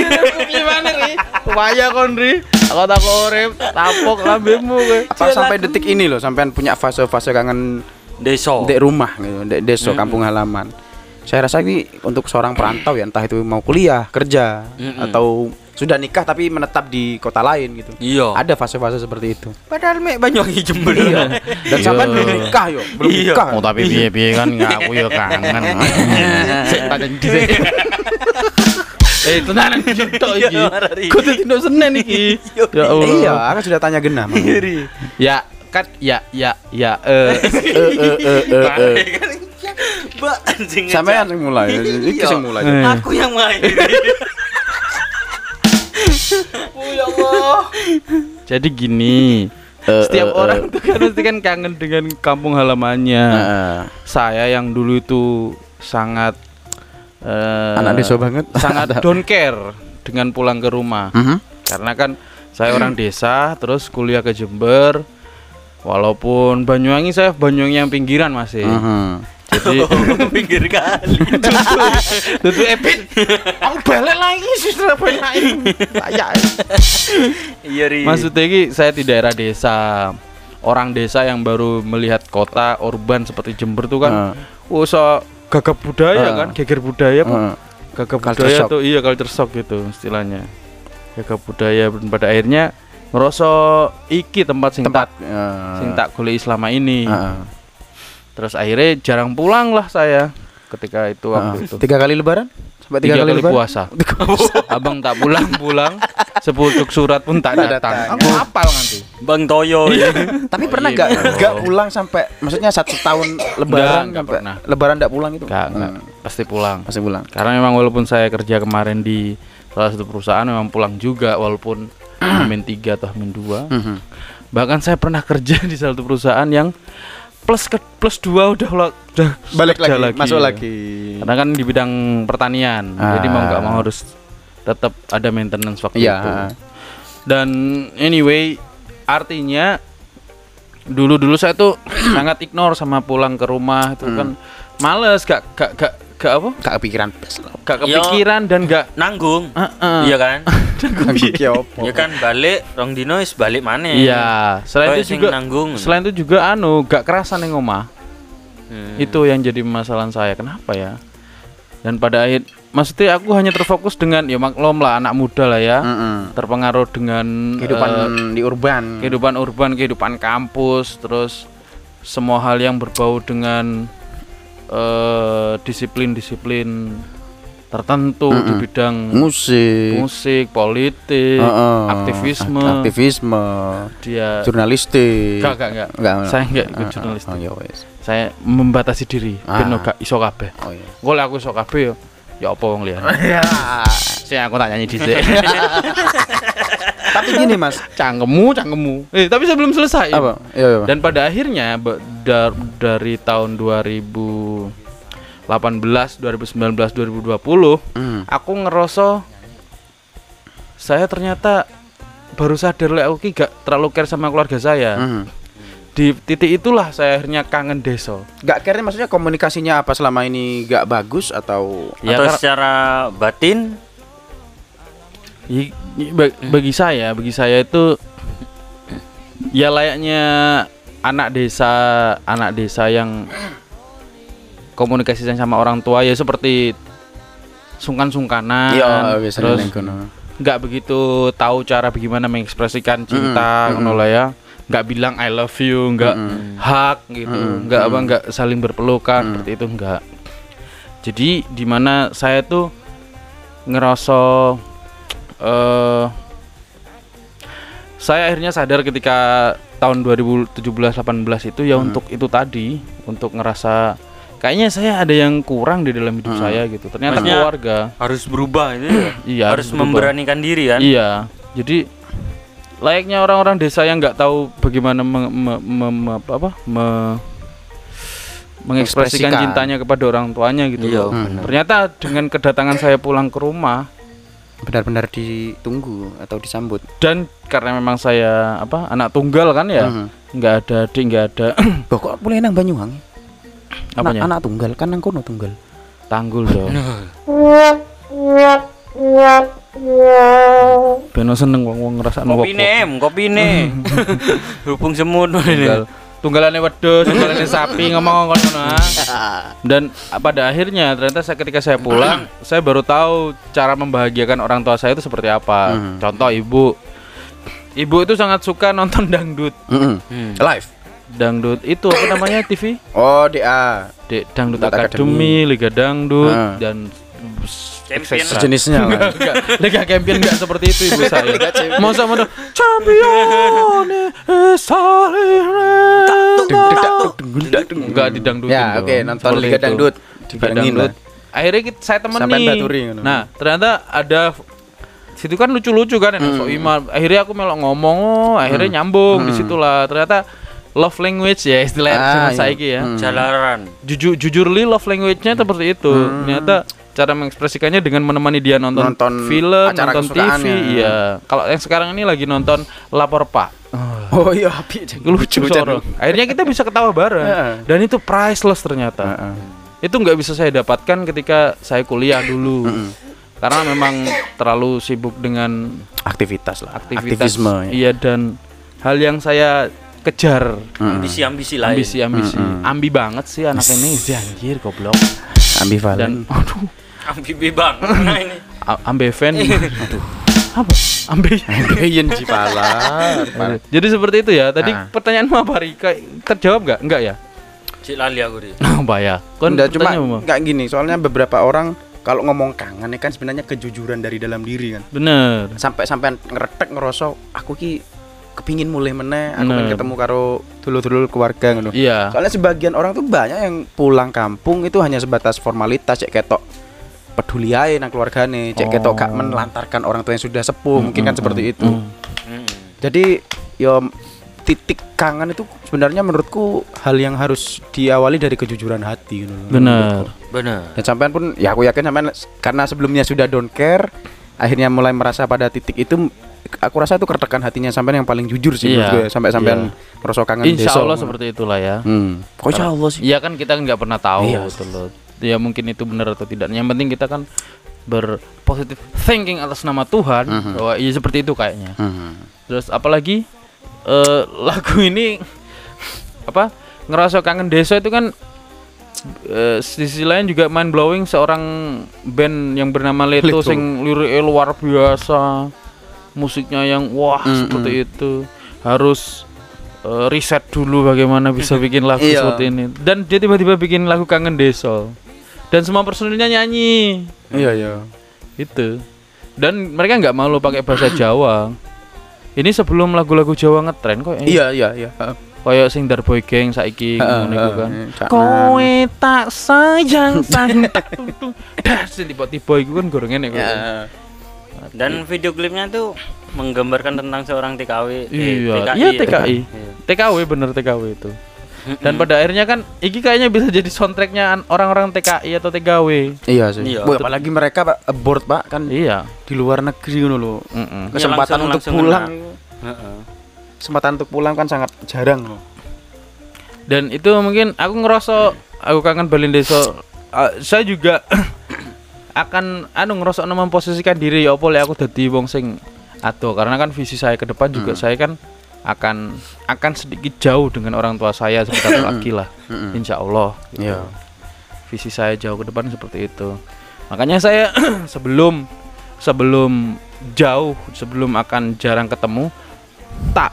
gimana ri? Waya kon ri. Aku tak urip tapok lambemu kowe. Apa sampai detik ini loh sampean punya fase-fase kangen Deso. dek rumah gitu, dek desa kampung halaman. Saya rasa ini untuk seorang perantau ya entah itu mau kuliah, kerja Mm-mm. atau sudah nikah tapi menetap di kota lain gitu. Iya. Ada fase-fase seperti itu. Padahal mek Banyuwangi Jember. Dan Iya. sampean belum nikah yo, belum Iya. nikah. Oh tapi piye-piye kan aku ya kangen. Tanya dhisik. Eh tenanan tok iki. Kudu dino Senin iki. Ya Allah. Iya, aku sudah tanya genah. Ya kan ya ya ya eh Eh eh eh eh eh. Mbak anjing. Sampean sing mulai, iki Iya. sing mulai. Eh. Aku yang main. Oh ya Allah. jadi gini. Eh, Setiap eh, orang tuh kan pasti kan kangen dengan kampung halamannya. Heeh. Saya yang dulu itu sangat eh, Anak desa banget. sangat don't care dengan pulang ke rumah. Mhm. Karena kan saya orang desa, terus kuliah ke Jember. Walaupun Banyuwangi saya Banyuwangi yang pinggiran masih. Mhm. Jadi Pinggir kali. itu epit. Aku balik lagi sih Surabaya ini. Kayak Iya ri. Maksudnya ini saya di daerah desa. Orang desa yang baru melihat kota urban seperti Jember tuh kan, oh so gagap budaya Heeh. kan, geger budaya. Heeh. gagap Culture budaya shock. tuh iya culture shock gitu istilahnya. Gagap budaya dan pada akhirnya ngerasa iki tempat sing Tempat tak eh, sing tak golek selama ini. heeh. Terus akhirnya jarang pulang lah saya ketika itu waktu Heeh. itu. Tiga kali lebaran? Sampai Tiga, tiga, kali, lebaran? puasa. Abang tak pulang-pulang, sepucuk surat pun tak datang. Aku hafal nanti. Bang Toyo. Tapi Oh, pernah iya nggak dong. nggak pulang sampai maksudnya satu tahun lebaran nggak sampai pernah. lebaran nggak pulang itu? Enggak, enggak, Hmm, pasti pulang. Pasti pulang. Karena memang walaupun saya kerja kemarin di salah satu perusahaan memang pulang juga walaupun Hamin 3 atau Hamin 2. Mhm. Bahkan saya pernah kerja di salah satu perusahaan yang plus ke plus 2 udah lo- udah Balik kerja lagi, masuk ya. lagi. Karena kan di bidang pertanian. Jadi mau nggak Ah. mau harus tetap ada maintenance waktu Iya. itu. Dan anyway, artinya dulu-dulu saya tuh sangat ignore sama pulang ke rumah itu Hmm. kan males, gak gak gak gak apa? Gak kepikiran lah. Gak kepikiran dan gak Nanggung. Heeh. Iya kan? Iki apa? Ya kan balik rong dino wis balik mana? Iya, selain Kayak itu juga nanggung. selain itu juga anu gak kerasa nih ngomah. Hmm. Itu yang jadi masalah saya. Kenapa ya? Dan pada akhir maksudnya aku hanya terfokus dengan ya maklum lah anak muda lah ya. Mm-mm. Terpengaruh dengan Kehidupan eh, di urban. kehidupan urban, kehidupan kampus, terus semua hal yang berbau dengan disiplin-disiplin tertentu di Mm-mm. bidang musik, musik, politik, Heeh. aktivisme, aktivisme, dia jurnalistik. Enggak, enggak, enggak. Enggak, Saya enggak ikut Ah, ah, jurnalistik. Oh, ya wes. Saya membatasi diri Ah. ben gak iso kabeh. Oh iya. Aku iso kabeh ya ya apa wong liya. Ya. Sing aku tak nyanyi dhisik. Tapi gini Mas, cangkemmu cangkemmu eh tapi sebelum selesai apa? Iya, iya. dan pada akhirnya dar- dari tahun 2018 2019 2020 Hmm. aku ngerasa saya ternyata baru sadar lek aku ki gak terlalu care sama keluarga saya Hmm. di titik itulah saya akhirnya kangen desa Gak care maksudnya komunikasinya apa selama ini gak bagus atau Ya, Atau secara batin bagi saya, bagi saya itu ya layaknya anak desa, anak desa yang komunikasinya sama orang tua ya seperti sungkan-sungkanan, biasanya terus kono. nggak begitu tahu cara bagaimana mengekspresikan cinta, ngono lah ya, nggak bilang I love you, nggak hug gitu, nggak apa nggak saling berpelukan seperti itu nggak. Jadi di mana saya tuh ngerasa eh saya akhirnya sadar ketika tahun 2017-18 itu ya untuk itu tadi untuk ngerasa kayaknya saya ada yang kurang di dalam hidup saya gitu ternyata Maksudnya- keluarga harus berubah itu ya. iya harus berubah. memberanikan diri kan. iya jadi layaknya orang-orang desa yang nggak tahu bagaimana me- me- me- me- apa me- mengekspresikan cintanya kepada orang tuanya gitu Iya, loh. benar. ternyata dengan kedatangan saya pulang ke rumah benar-benar ditunggu atau disambut. dan karena memang saya apa anak tunggal kan ya nggak ada adik nggak ada Loh, kok boleh nang Banyuwangi? Apanya? Anak, anak tunggal kan nang kono tunggal. tanggul dong Beno seneng wong wong ngerasa Kopi nem, kopi nih. Hubung semut tunggal tunggalannya wedhus tunggalannya sapi ngomong ngono ngono ah. dan ah, pada akhirnya ternyata saya ketika saya pulang saya baru tahu cara membahagiakan orang tua saya itu seperti apa Hmm. contoh ibu ibu itu sangat suka nonton dangdut Mhm. Hmm. Live. dangdut itu apa namanya TV Oh, DA. Dek Dangdut Dangdut Akademi, Liga Dangdut Ah. dan Champion. Sejenisnya lah. Enggak, Liga Champion enggak seperti itu ibu saya. Mau sama tuh Champion Enggak didangdutin Ya, oke, nonton Seperti Liga. Dangdut. Dangdut. Akhirnya kita, saya temani. Sampai Baturi. Nah, ternyata ada situ kan lucu-lucu kan Hmm. enak sok Ima. Akhirnya aku melok ngomong, oh, akhirnya nyambung di situlah. Ternyata love language ya istilah Ah, iya. saiki ya. Hmm. Jalaran. Jujur jujur li love language-nya seperti itu. Ternyata cara mengekspresikannya dengan menemani dia nonton, Nonton film, acara nonton TV, iya. Kalau yang sekarang ini lagi nonton Lapor Pak. Oh iya, api. lucu Soro. Akhirnya kita bisa ketawa bareng dan itu priceless ternyata. Heeh. Itu nggak bisa saya dapatkan ketika saya kuliah dulu. Karena memang terlalu sibuk dengan Aktivitas lah. aktivitas Aktivisme. ya. iya dan hal yang saya kejar Mm. Ambisi-ambisi lain. ambisi-ambisi. Ambi banget sih anak ini Ih, anjir goblok. Dan Ambivalen. aduh Ambibi bang. Nah ini. ambeven. aduh. Apa? Ambe. Ambeien Cipala. Jadi seperti itu ya. Tadi Ah. pertanyaanmu apa Rika? Terjawab nggak? Enggak ya? Cik lali aku deh. Apa ya? Kon Enggak cuma enggak gini, soalnya beberapa orang kalau ngomong kangen ini kan sebenarnya kejujuran dari dalam diri kan. Bener. Sampai sampai ngeretek ngerasa aku ki kepingin mulai meneh, aku pengen ketemu karo dulur-dulur keluarga ngono. Iya. Soalnya sebagian orang tuh banyak yang pulang kampung itu hanya sebatas formalitas cek ketok peduli aja nang keluargane, cek ketok gak Oh. menelantarkan orang tua yang sudah sepuh, mungkin kan seperti itu. Hmm. Jadi yo titik kangen itu sebenarnya menurutku hal yang harus diawali dari kejujuran hati gitu loh. Bener. Benar. Dan sampean pun ya aku yakin sampean karena sebelumnya sudah don't care, akhirnya mulai merasa pada titik itu aku rasa itu kertekan hatinya sampean yang paling jujur sih Iya, gue ya, sampai sampean iya. merasa kangen Insya desa. Allah seperti itulah ya. Hmm. Kok insya Allah sih? Iya kan kita nggak pernah tahu Iya. gitu. Ya mungkin itu benar atau tidak. Yang penting kita kan berpositif thinking atas nama Tuhan bahwa iya seperti itu kayaknya. Hmm. Terus apalagi eh, lagu ini apa ngerasa kangen desa itu kan eh, sisi lain juga mind blowing seorang band yang bernama Leto, Leto. sing liriknya luar biasa musiknya yang wah Mm, seperti itu harus eh, riset dulu bagaimana bisa bikin lagu Iya. seperti ini dan dia tiba-tiba bikin lagu kangen desa dan semua personilnya nyanyi Iya iya. itu dan mereka nggak malu pakai bahasa Jawa ini sebelum lagu-lagu Jawa ngetren kok eh. Iya iya iya. Kayak sing Darboy Gang saiki ngono iku kan kowe tak sayang sayang tak tuntung das tiba-tiba iku kan goreng ngene kok Ya. Dan video klipnya tuh menggambarkan tentang seorang TKW. Iya, TKI iya ya. TKI. Iya. TKW bener TKW itu. Dan pada akhirnya kan iki kayaknya bisa jadi soundtracknya an- orang-orang TKI atau TKW. Iya sih. Iya. Wah, apalagi mereka Pak abroad Pak kan Iya. di luar negeri ngono loh. Mm-mm. Kesempatan langsung- untuk langsung pulang. Heeh. Kesempatan untuk pulang kan sangat jarang loh. Dan itu mungkin aku ngerasa aku kangen Balin Desa. Ah, saya juga akan anu ngerasa memposisikan diri ya apa lek aku dadi wong sing ado karena kan visi saya ke depan juga saya kan akan akan sedikit jauh dengan orang tua saya sebentar lagi lah. Insya Allah. gitu. Iya. visi saya jauh ke depan seperti itu makanya saya sebelum sebelum jauh sebelum akan jarang ketemu tak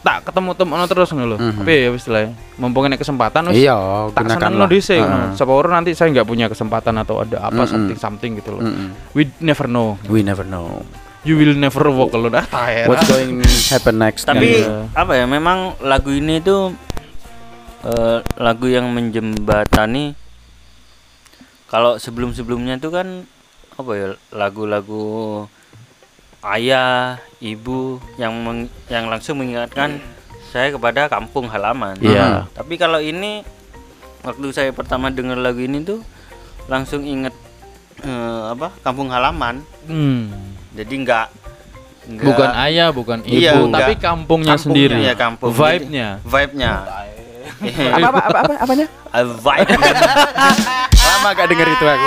tak ketemu temen terus ngono lho Mhm. tapi ya istilahnya mumpung ini kesempatan wis Iya, tak seneng gunakanlah. lo dhisik Heeh. ngono. Siapa orang nanti saya nggak punya kesempatan atau ada apa Mm-mm. something something gitu loh Mm-mm. we never know We never know you will never walk alone ah what's going happen next. Tapi Iya. apa ya? Memang lagu ini tuh eh, lagu yang menjembatani. Kalau sebelum-sebelumnya tuh kan apa ya? Lagu-lagu ayah, ibu yang meng- yang langsung mengingatkan saya kepada kampung halaman. Iya. Tapi kalau ini waktu saya pertama dengar lagu ini tuh langsung inget eh, apa? Kampung halaman. Hmm. Jadi enggak bukan ayah bukan ibu Iya, tapi enggak. kampungnya, Kampungnya, sendiri iya, kampung. vibe-nya vibe-nya. apa apa apa, apa apanya? A vibe. Lama gak denger itu aku.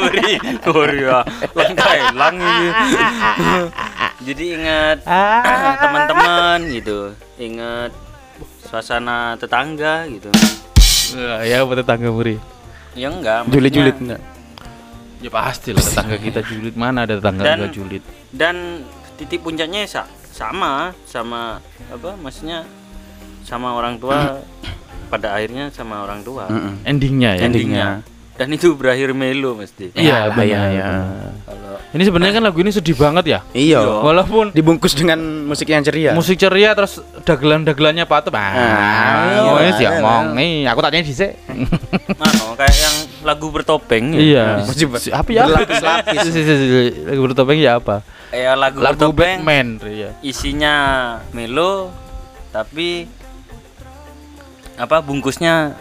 Beri, beri ya. Lang Thailand ini. Jadi ingat teman-teman gitu. Ingat suasana tetangga gitu. Ya buat tetangga muri Ya enggak. Julid-julid maksudnya- enggak? Ya pasti lah tetangga kita julid mana ada tetangga Dan- enggak julid Dan titik puncaknya sa sama sama apa maksudnya sama orang tua pada akhirnya sama orang tua. Endingnya ya? Endingnya. Dan itu berakhir melo mesti. Iya, Ya, benar, ya, ya. Ini sebenarnya kan lagu ini sedih banget ya. Iya. Walaupun Dibungkus dengan musik yang ceria. musik ceria terus dagelan-dagelannya Pak Tuh. Ah, Ah, wis ya iya. ngomong nih, aku tanya dhisik. anu kayak yang lagu bertopeng ya. Iya. Si- Apa ya? Si- Lagu bertopeng ya apa? Kayak lagu, Lagu bertopeng Batman, ya. isinya melo tapi apa bungkusnya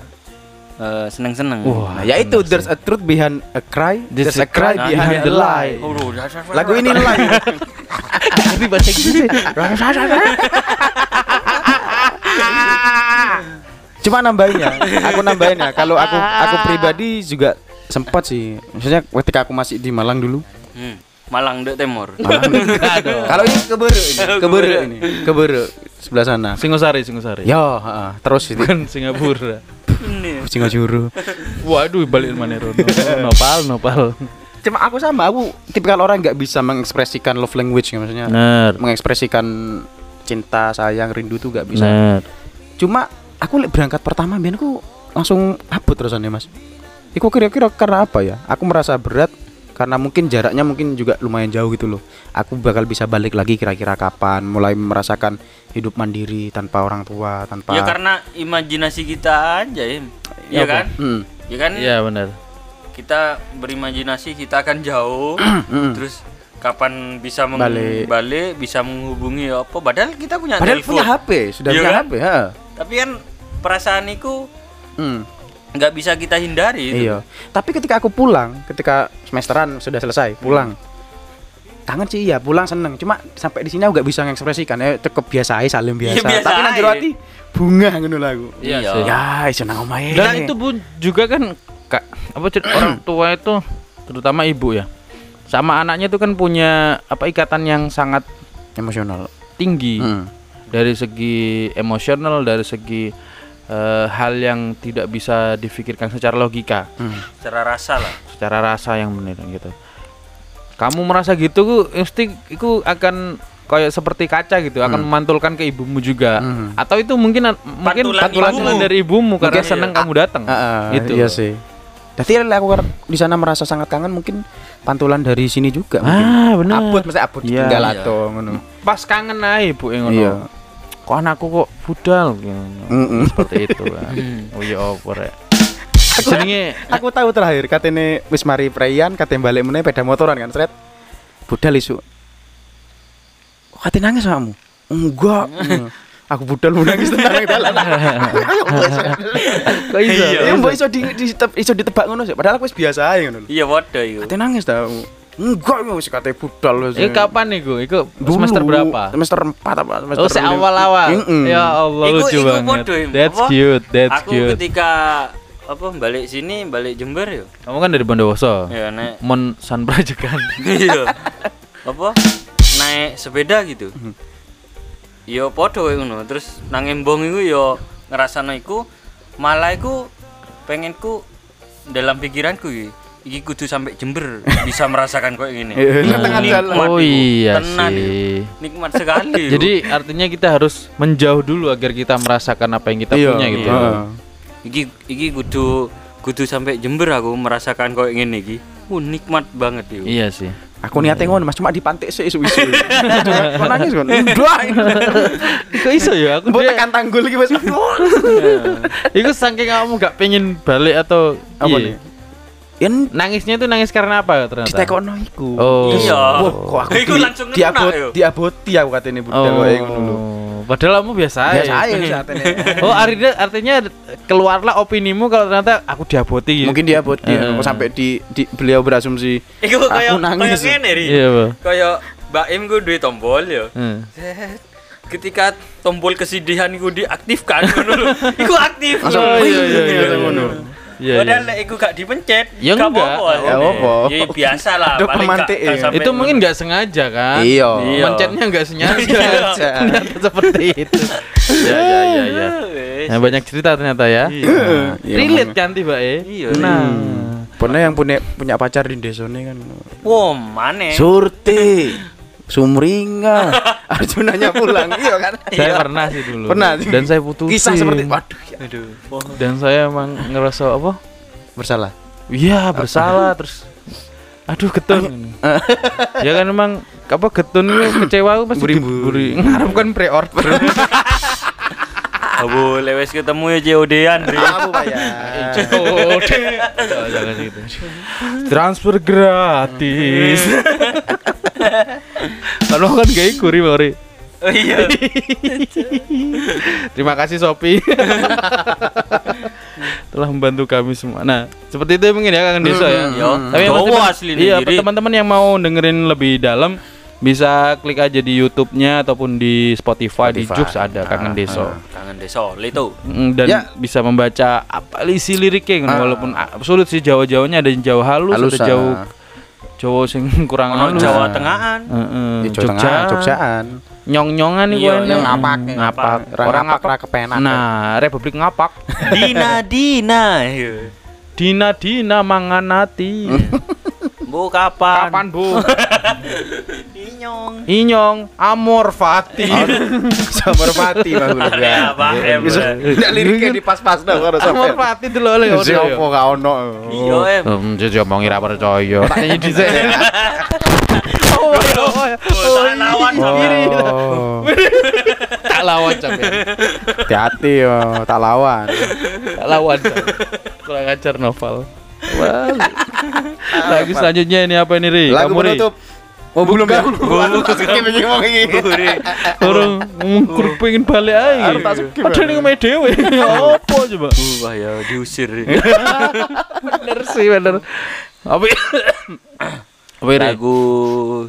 eh, seneng-seneng. Wah, Nah, ya itu there's a truth behind a cry, there's, a cry Nah, behind the lie. Oh, Lagu ini lie. Tapi bahasa Inggris. Cuma nambahin ya, aku nambahin ya. Kalau aku aku pribadi juga sempat sih. Maksudnya ketika aku masih di Malang dulu. Hmm, Malang Dek Timur. Kalau ini kebere ini, kebere ini, kebere sebelah sana. Singosari, Singosari. Yo, heeh. terus itu Bukan Singapura. Singajuru. Waduh, balik mana Rono. Nopal, nopal. Cuma aku sama, aku tipikal orang nggak bisa mengekspresikan love language ya, maksudnya. Bener. Mengekspresikan cinta, sayang, rindu tuh nggak bisa. Bener. Cuma aku berangkat pertama biar aku langsung abut terusannya mas. Iku kira-kira karena apa ya? Aku merasa berat karena mungkin jaraknya mungkin juga lumayan jauh gitu loh. Aku bakal bisa balik lagi kira-kira kapan, mulai merasakan hidup mandiri tanpa orang tua, tanpa. Ya karena imajinasi kita aja. Iya apa? kan? Hmm. Ya kan? Iya, bener. Kita berimajinasi kita akan jauh. Mm-mm. terus kapan bisa Balik. balik, bisa menghubungi apa? Padahal kita punya Padahal telepon. punya HP, sudah Iya punya kan? HP, ha. Tapi kan perasaan itu Hmm. Nggak bisa kita hindari itu. Iya. Tapi ketika aku pulang, ketika semesteran sudah selesai, pulang. Kangen sih iya, pulang seneng. Cuma sampai di sini aku gak bisa mengekspresikan. Ya cukup biasa aja, salim biasa. Iya, biasa Tapi nang jero aja. ati bunga ngono lah aku. Iya Iya. Ya, iso nang omahe. Dan itu pun juga kan kak apa orang tua itu terutama ibu ya sama anaknya itu kan punya apa ikatan yang sangat emosional. tinggi Hmm. dari segi emosional dari segi eh, hal yang tidak bisa difikirkan secara logika Hmm. Secara rasa lah. secara rasa yang benar gitu kamu merasa gitu mesti itu akan kayak seperti kaca gitu akan memantulkan ke ibumu juga Hmm. atau itu mungkin mungkin Pantulan pantulan ibumu. dari ibumu karena Mungkin- senang kamu datang Ah, ah, gitu Iya sih. Jadi aku di sana merasa sangat kangen mungkin pantulan dari sini juga mungkin. ah benar Abut mesti abut Iya. tinggal Iya. ato ngono. pas kangen aja ibu ngono Iya. Kok anakku kok budal gitu. Mm-mm. seperti itu kan oh iya apa rek Jenenge Aku tahu terakhir katene wis mari preyan, katene balik meneh peda motoran kan, sret. Budal isu. Kok katene nangis kamu? Enggak. Hmm. Aku budal mau nangis tenang di dalan. kok iso? Ya mbok iso di, di iso ditebak ngono sih. Padahal aku wis biasa ae ngono lho. Iya waduh iku. Katene nangis ta. Enggak, wis katene budal wis. Eh kapan iku? Iku Dulu. semester berapa? Semester 4 apa semester Oh, awal-awal. Ya Allah Iku- lucu iku banget. podo. That's Apa? cute, that's Aku cute. ketika apa balik sini, balik Jember yo. Kamu kan dari Bondowoso. Ya naik Mon San Prajekan. iya. Apa? Naik sepeda gitu. Mhm. Yo podo ngono. Terus nang embong iku yo ngrasano iku malah iku pengenku dalam pikiranku iki iki kudu sampai Jember bisa merasakan kok ngene. Iya, tengah jalan. Nikmat Oh iya Tenan sih. Nikmat sekali. Jadi artinya kita harus menjauh dulu agar kita merasakan apa yang kita Iya, punya gitu. heeh. iki iki kudu kudu sampai Jember aku merasakan kok ngene iki. Uh, nikmat banget iku. Iya sih. Aku niate ngono Mas, cuma dipantik sik isu-isu. Kok nangis kon? Ndak. Kok iso ya? Aku Mbok dia, tekan tanggul iki wis. Iku saking kamu gak pengen balik atau Apa iya? nih? Yen Nangisnya itu nangis karena apa ternyata? ditekono iku. Oh. Iya. Wah, kok aku Iku di, langsung diabot, diaboti aku katene budal Oh. wae ngono lho. Padahal kamu biasa aja. Biasa aja saatnya. Oh, artinya artinya keluarlah opinimu kalau ternyata aku diaboti gitu. Mungkin diaboti Heeh. kok sampai di, di beliau berasumsi Iku kaya Aku nangis. kaya ngene. Iya, Pak. Kaya Mbak Im ku duwe tombol yo. Hmm. Ketika tombol kesedihan iku diaktifkan ngono lho. Iku aktif. Langsung, Oh, iya, iya, iya, iya. ngono. Iya, Padahal iya. Lek iku gak dipencet, Ya gak enggak. apa-apa. Ya apa. Ya biasa lah, Ada paling gak- pemantik gak ya. Itu mungkin nggak sengaja kan? Iya. Iya. Mencetnya nggak sengaja. Sengaja. Ternyata seperti itu. Ya, ya, ya, ya. Nah, banyak cerita ternyata ya. Nah, Iya, relate emang. kan tiba eh. Iya, Nah. Pernah yang punya punya pacar di desone kan. Wah, mana? Surti. Sumringa. Arjunanya pulang. Iya kan? Saya pernah sih dulu. Pernah. Dan saya putusin. Kisah seperti waduh ya. Dan saya emang ngerasa apa? Bersalah. Iya bersalah terus. Aduh getun. ya kan emang apa getun itu kecewa aku pasti Buri-buri. diburi. Ngarepkan pre-order. Abu lewes ketemu ya COD-an, Ri. Kamu bayar. Oh, jangan jangan gitu. Transfer gratis. Kalau kan gak ikut ri Mori. Oh iya. Terima kasih Sopi telah membantu kami semua. Nah, seperti itu mungkin ya Kang Desa ya. Yo, Tapi yang cowok teman- asli Iya, teman-teman yang mau dengerin lebih dalam bisa klik aja di YouTube-nya ataupun di Spotify, di Spotify. Jux ada Kangen Deso. Kangen desa itu. Dan Ya. bisa membaca apa isi liriknya gitu. Ah. walaupun ah, sulit sih Jawa-Jawanya ada yang Jawa halus, Halus, ada Jawa ah. Jawa sing kurang Ono halus. Jawa. Tengahan. Heeh, Di Jawa Tengah, Jogjaan. Nyong-nyongan nih Iya, gue yang ngapak. ngapak. Orang Orang ngapak ra kepenak. Nah, Republik ngapak. Dina Dina. Dina Dina manganati. Bu kapan? Kapan, Bu? Inyong. Inyong Amor Fati. Sabar mati Bang Gulu. Ya, Pak. Em. Bisa ndak liriknya di pas-pas dah karo Amor sampean. Fati dulu oleh Siapa gak ono. Iya, Em. Hmm, jadi omongi ra percaya. Tak nyanyi dhisik. Oh, iya, oh, iya. Oh, tak lawan sendiri. Oh. tak lawan sampean. Hati-hati yo, tak lawan. Tak lawan. Kurang ajar novel. Lagu selanjutnya ini apa ini, Ri? Lagu Kamu, Ri? penutup. Oh belum ya? Belum. Orang ngukur pengen balik aja. Padahal ya. ini ngomong dewe. Apa coba? Wah ya diusir. bener sih bener. Apa? Lagu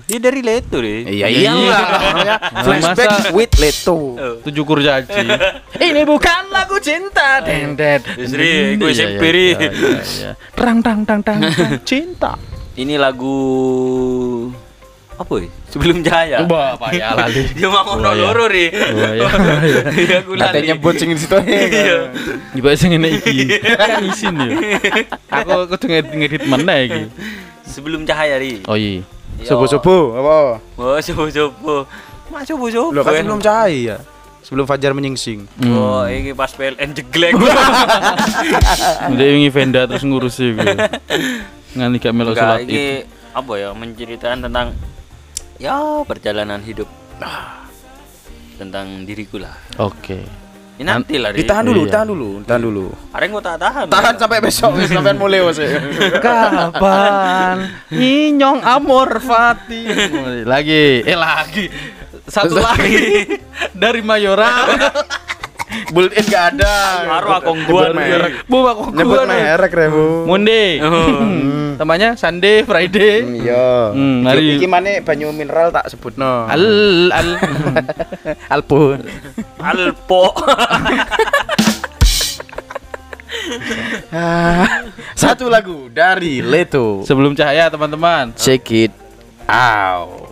ini dari Leto deh. Iya iyalah namanya flashback Masa- with Leto. Tujuh kurcaci. ini bukan lagu cinta. Dendet. Iya, SMP, iya, Ri. iya, iya, iya. Terang tang tang tang tang, cinta. Ini lagu apa ya? Sebelum Jaya. Apa ya lali. Dia mau ngono Oh, iya. loro ri. Oh, iya. Iya aku lali. Katanya nyebut sing di situ Iya. Coba sing ngene iki. Kan isin ya. Aku kudu ngedit ngedit mana iki. Sebelum Cahaya ri. Oh iya. Yo. Subuh-subuh apa? Oh, subuh-subuh. Mak subuh-subuh. Lo kan sebelum cahaya. Sebelum fajar menyingsing. Oh, ini pas PLN jeglek. Udah wingi Venda terus ngurus iki. Nganti gak melu Enggak, salat ini itu. apa ya? Menceritakan tentang ya perjalanan hidup. Tentang diriku lah. Oke. Nanti lah. Ditahan dulu, Iya. tahan dulu, tahan dulu. Areng kok tak tahan. Tahan sampai besok wis sampean mulai wis. Kapan Inyong Amor Fati Lagi Eh lagi Satu lagi Dari Mayora Built in gak ada. Baru aku gua merek. Bu aku Nyebut merek Rebu. Monday Namanya Sunday Friday Iya. Hmm, mari. Iki banyu mineral tak sebutno. Al Al Alpun. Alpo. Ah, Satu lagu dari Leto. Sebelum cahaya teman-teman Check it out.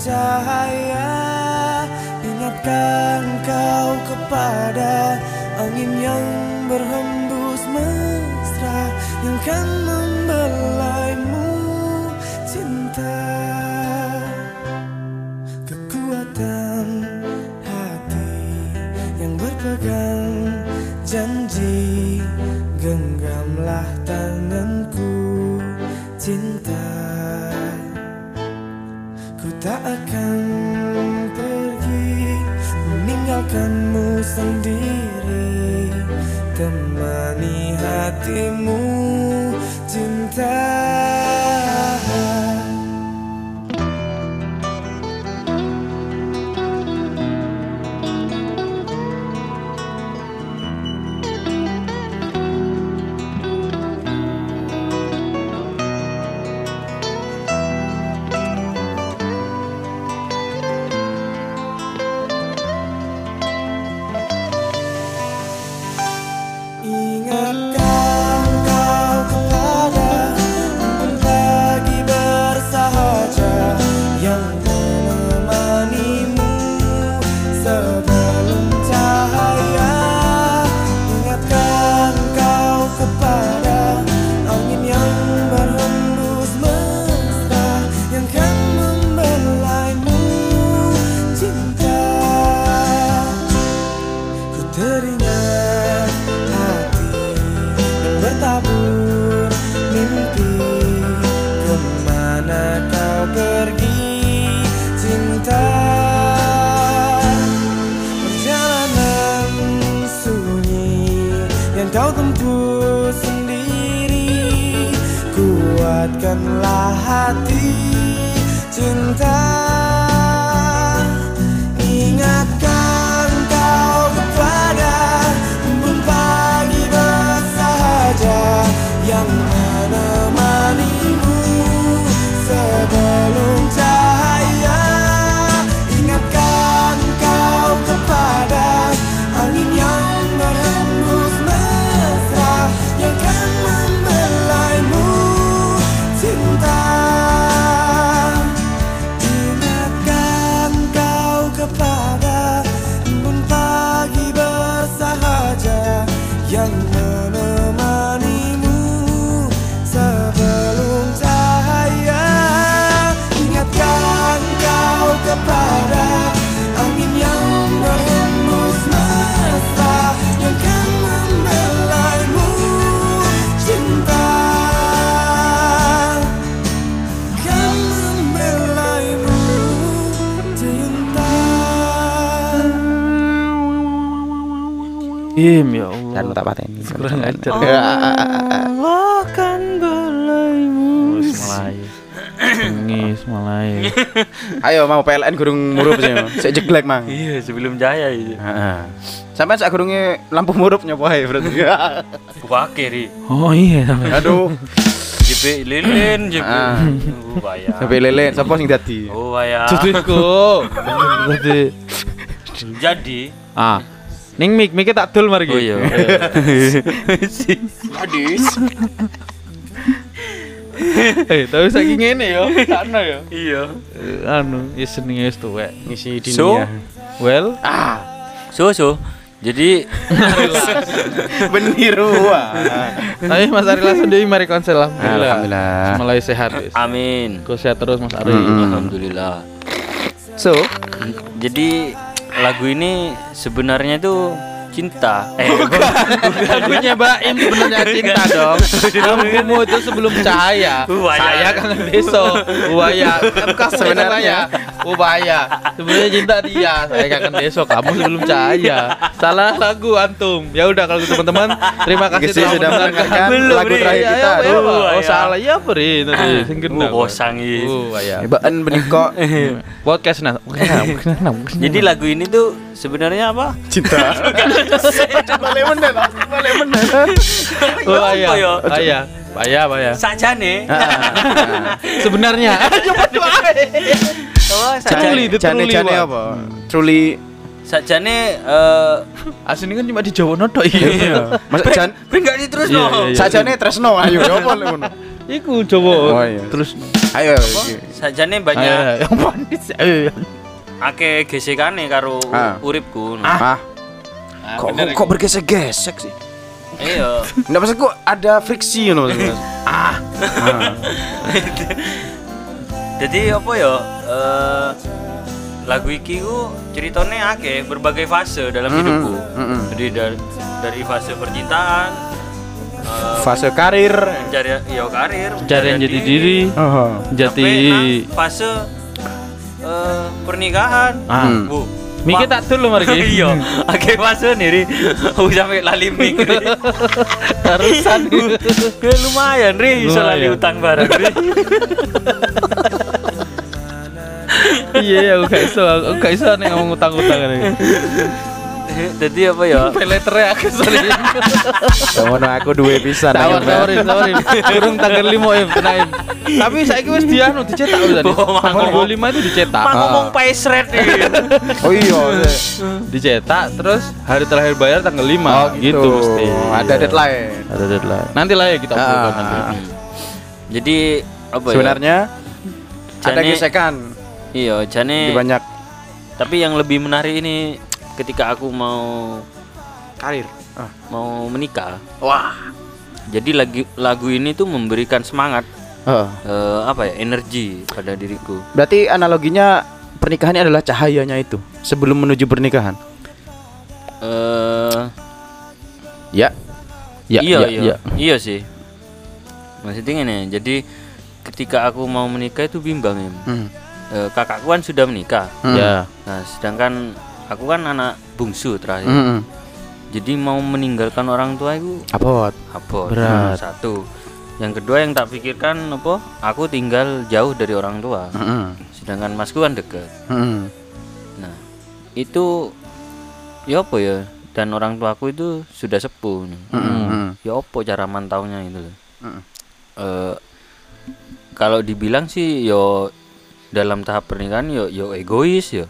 Cahaya. Ingatkan kau kepada angin yang berhembus mesra yang kan akan pergi meninggalkanmu sendiri. Temani hatimu cinta Kurang ajar Ya. Allah akan belaimu Wis mulai Nangis mulai Ayo mau PLN gurung murup sih. Sik jeglek mang. Iya, sebelum jaya itu. Heeh. Sampai sak gurunge lampu murup nyopo ae berarti. Wake ri. Oh iya sampai Aduh. jebek lilin jebek. Ah. Oh. Sampai lele, sapa sing dadi? Oh. Dudukku. Dadi Jadi, ah. Ning mik, mik tak dul mari oh iya. Hadis. Eh, tapi saiki ngene yo, sakno yo. Iya. Eh, Anu, ya senenge wis tuwek. Ngisi So? dunia. Well, So so. Jadi Beniru. tapi Mas Ari langsung deui mari konsel alhamdulillah. Alhamdulillah. Mulai sehat amin. Kau sehat terus Mas Ari. Alhamdulillah. So, Jadi lagu ini sebenarnya itu cinta. Eh, Lagunya Baim sebenarnya cinta dong. Lampumu itu sebelum cahaya. Buaya. Saya kangen besok. Buaya. Kan sebenarnya Buaya. Sebenarnya cinta dia. Saya kangen besok. Kamu sebelum cahaya. Salah lagu antum. Ya udah kalau gitu teman-teman. Terima kasih Gesi sudah mendengarkan Belum, lagu Ri. terakhir Ya, kita. ya, ya, Aduh. Pak. Oh Buaya. salah ya beri tadi. Sing gendang. Uh, bosan, Is. Buaya. Hebaan benikok Podcast nah. Jadi lagu ini tuh sebenarnya apa? cinta. Balik meneh lah, balik meneh. Buaya. Apa ya? Buaya. Sajane. Sebenarnya. Coba doa. Oh, Truly, sajane. the Jane truly jane apa? Truly Sajane eh Asli kan cuma di Jawa Noto iya. iya. Masa jan Ben gak diterus Iya, no. iya, iya. sajane tresno ayo ya apa ngono. Iku Jawa. Oh, iya. Terus Ayo. Sajane Ayo, banyak yang manis. Ayo. Akeh gesekane karo u- Ah. uripku. Ah, kok kok, kok bergesek-gesek sih? Iya. Enggak maksud kok ada friksi ngono maksudnya. Ah. Jadi apa ya? Eh lagu iki ku ceritane akeh berbagai fase dalam Mm-mm, hidupku. mm-mm. Jadi dari dari fase percintaan, eh, Fase karir. mencari ya karir, Pencarian jati diri, Oh. jati sampai nang fase eh, pernikahan. Ah. Hmm. Bu. Mikir Wah, tak dulu mari iya, akeh fase nih, Ri. Aku sampai lali mik. Harusan. Ya, lumayan, Ri, iso lali utang barang, Ri. Iya, aku gak iso, aku gak iso nek ngomong utang-utang ini. Jadi apa ya? Peleternya aku sorry. Ngono aku duwe pisan. Tawar, tawar, tawar. Kurung tanggal 5 em, kena em. Tapi saiki wis dianu dicetak wis tadi. Tanggal ngomong. 25 itu dicetak. Mak ngomong pay red nih. Oh iya. Dicetak terus hari terakhir bayar tanggal 5 Oh gitu mesti. Ada deadline. Ada deadline. Nanti lah ya kita obrolkan Ah. nanti. Jadi apa ya? Sebenarnya ada gesekan Iya, di jane banyak tapi yang lebih menarik ini ketika aku mau karir. Ah. mau menikah. Wah. Jadi lagi lagu ini tuh memberikan semangat Heeh. eh, apa ya? energi pada diriku. Berarti analoginya pernikahan ini adalah cahayanya itu sebelum menuju pernikahan. Eh Ya. Ya, iya, ya, iya. ya. Iya sih. Maksudnya nih, jadi ketika aku mau menikah itu bimbang ya. Hmm. Eh, kakakku kan sudah menikah. Hmm. Ya. Nah, sedangkan aku kan anak bungsu terakhir. Hmm. Jadi mau meninggalkan orang tua itu Apot. apa? Berat. Satu. Yang kedua yang tak pikirkan apa? Aku tinggal jauh dari orang tua. Heeh. Sedangkan masku kan dekat. Heeh. Nah, itu ya apa ya? Dan orang tuaku itu sudah sepuh nih. Heeh. Ya apa cara mantaunya itu loh. Heeh. Eh, kalau dibilang sih yo dalam tahap pernikahan yo yo egois yo.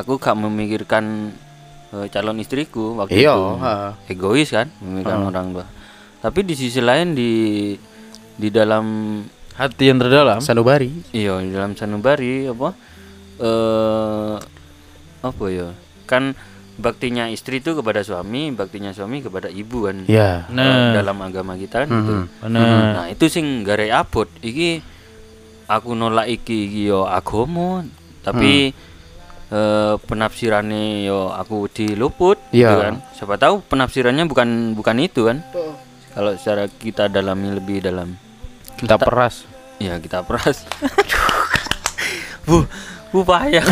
Aku gak memikirkan eh, calon istriku waktu Iya, itu. heeh. Egois kan memikirkan orang tua. Tapi di sisi lain di di dalam Hati yang terdalam. Sanubari. iya di dalam sanubari apa eh apa ya? Kan baktinya istri itu kepada suami, baktinya suami kepada ibu kan. Ya. Eh, Nah. dalam agama kita kan gitu. Mhm. Bener. Nah, itu sing gare abot. Iki aku nolak iki iki yo agama, tapi eh, penafsirannya yo aku diluput Iya. gitu kan. Siapa tahu penafsirannya bukan bukan itu kan. Kalau secara kita dalami lebih dalam. Kita peras. Ya, kita peras. Bu, bu payah.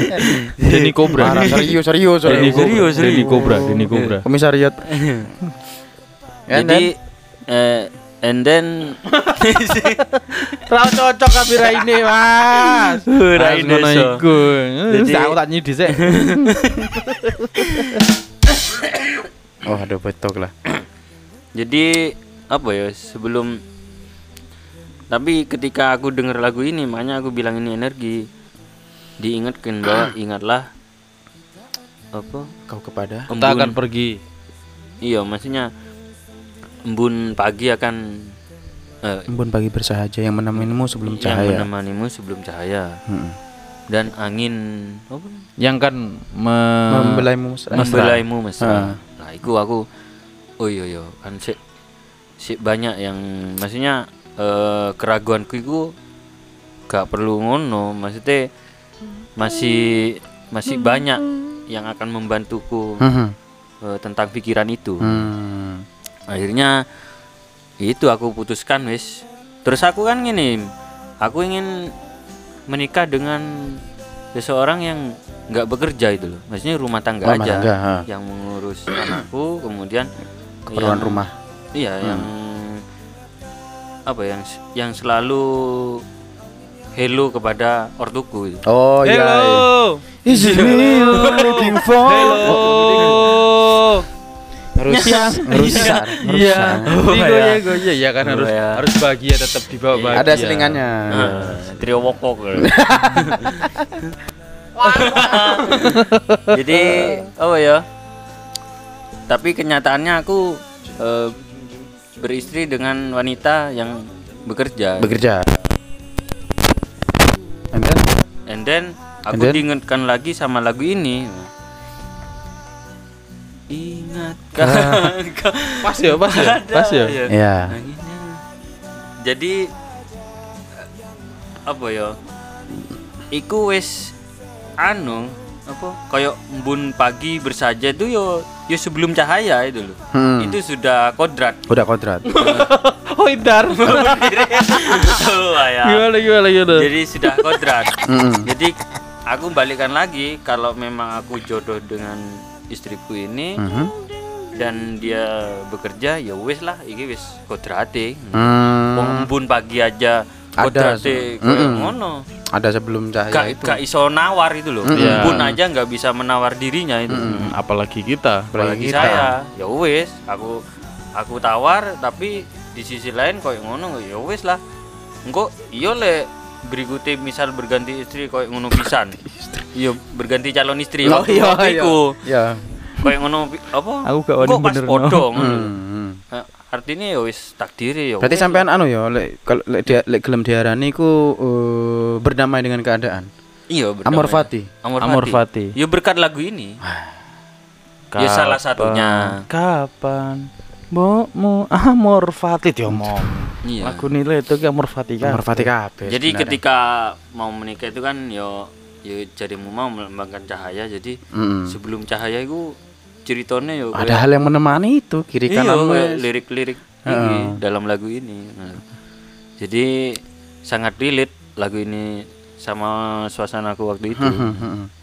Denny Cobra. Parah, serius, serius, Denny serius. Serius, serius. Denny Cobra. Denny Cobra. Komisariat. Jadi eh and then Ra cocok kabira ini, Mas. Ra Harus ini, ngono so. iku. Jadi- aku tak nyidi sik. Oh, ada betok lah. jadi apa ya sebelum tapi ketika aku dengar lagu ini makanya aku bilang ini energi diingatkan bahwa ingatlah apa Kau kepada Kita akan pergi. iya maksudnya embun pagi akan eh, embun pagi bersahaja yang menemanimu sebelum yang cahaya. menemanimu sebelum cahaya Mm-mm. dan angin apa Yang kan me- Membelaimu mesra. membelaimu mesra. Ah. Nah, itu aku oh iya iya kan sik sik banyak yang maksudnya eh, keraguanku itu gak perlu ngono, maksudnya masih masih banyak yang akan membantuku Mhm. eh, tentang pikiran itu. Hmm. Akhirnya itu aku putuskan wis. Terus aku kan gini, aku ingin menikah dengan seseorang yang nggak bekerja itu loh. Maksudnya rumah tangga Rumah aja tangga, ha. yang mengurus anakku, kemudian Keperluan yang- rumah. Iya, Hmm. yang apa yang yang selalu hello kepada ortuku itu. Oh iya. Hello. Is it me you're looking for? Hello. Ngerusak, Iya. ngerusak. Iya, iya, iya, iya, ya kan harus ya. harus bahagia tetap dibawa bahagia. Ada selingannya. Trio wokok. Jadi oh ya. Tapi kenyataannya aku eh, beristri dengan wanita yang bekerja. Bekerja. And then? And then aku And then? diingatkan lagi sama lagu ini. Ingatkan kau- Pas ya, pas ya, pas ya. Iya. Ya. Jadi apa ya? Iku wis anu apa kayak embun pagi bersaja itu yo yo sebelum cahaya itu loh. Hmm. Itu sudah kodrat. Udah kodrat. Oh, Idar. Ya. Gimana gimana gimana? Jadi sudah kodrat. Mm-mm. Jadi aku balikan lagi kalau memang aku jodoh dengan istriku ini Mhm. dan dia bekerja ya wis lah iki wis kodrate. Hmm. Wong embun pagi aja Ada, kodrate koyo Mm-mm. ngono. Ada sebelum cahaya Gak, itu. gak iso nawar itu loh. Iya. Embun aja nggak bisa menawar dirinya itu. Hmm, apalagi kita. Apalagi kita. saya. Ya wis, aku aku tawar tapi di sisi lain koyo ngono ya wis lah. Engko iya le berikutnya misal berganti istri koyo ngono pisan. Iya berganti calon istri Oh, iya, iya. iku. Ya. Koyo ngono apa? Aku gak wani bener, podo no. ngono. Artinya ya wis takdire ya. Berarti sampean anu ya, lek kalau lek dia lek gelem diarani ku eh, berdamai dengan keadaan. Iya, berdamai. Amor fati. Amor, Amor fati. fati. Ya berkat lagu ini. Ya salah satunya. Kapan? Bomu amor fati diomong. Iya. Lagu nilai itu amor fati kan. Amor fati kabeh. Jadi sebenarnya. ketika mau menikah itu kan yo yo jadimu mau melambangkan cahaya. Jadi Mm-mm. sebelum cahaya itu ceritanya yo ada hal yang menemani itu kiri iya, kanan lirik-lirik ini dalam lagu ini. Nah, jadi sangat relate lagu ini sama suasana aku waktu itu.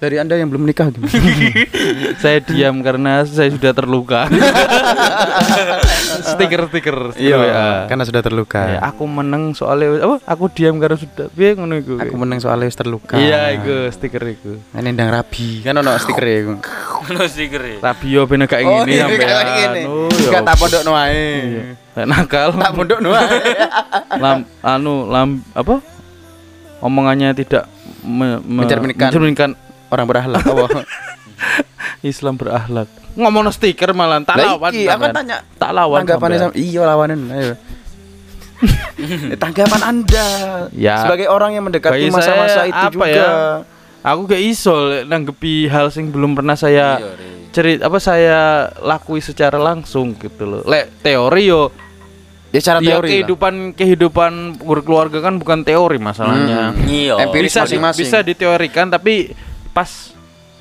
Dari Anda yang belum nikah gimana? saya diam karena saya sudah terluka. Stiker-stiker. stiker Iya, WA. karena sudah terluka. Ya, aku menang soalnya apa? Aku diam karena sudah piye ngono iku. Aku menang soalnya wis terluka. Iya, iku stiker iku. Ini ndang rabi. Kan ono stiker ya iku. Ono stiker ya. Rabio ben gak Oh, ngene iya, sampean. kayak gini. Oh, Enggak ya tak pondok wae. Lek nakal. Tak pondok wae. lam anu lam apa? Omongannya tidak me, me, Mencerminkan. mencerminkan Orang berakhlak. Allah. Islam berakhlak. Ngomong stiker malah tak Lah lawan. iki, aku tanya tak lawan. Sampean. sama iya lawanan. Ayo. Tanggapan Anda Ya. sebagai orang yang mendekati masa-masa saya, itu apa juga. ya? Aku gak iso nanggepi hal sing belum pernah saya Iya, cerit apa saya lakui secara langsung gitu loh. Lek teori yo Ya cara ya teori lah. kehidupan kehidupan berkeluarga kan bukan teori masalahnya. Iya. Empiris Bisa masing-masing. bisa diteorikan tapi pas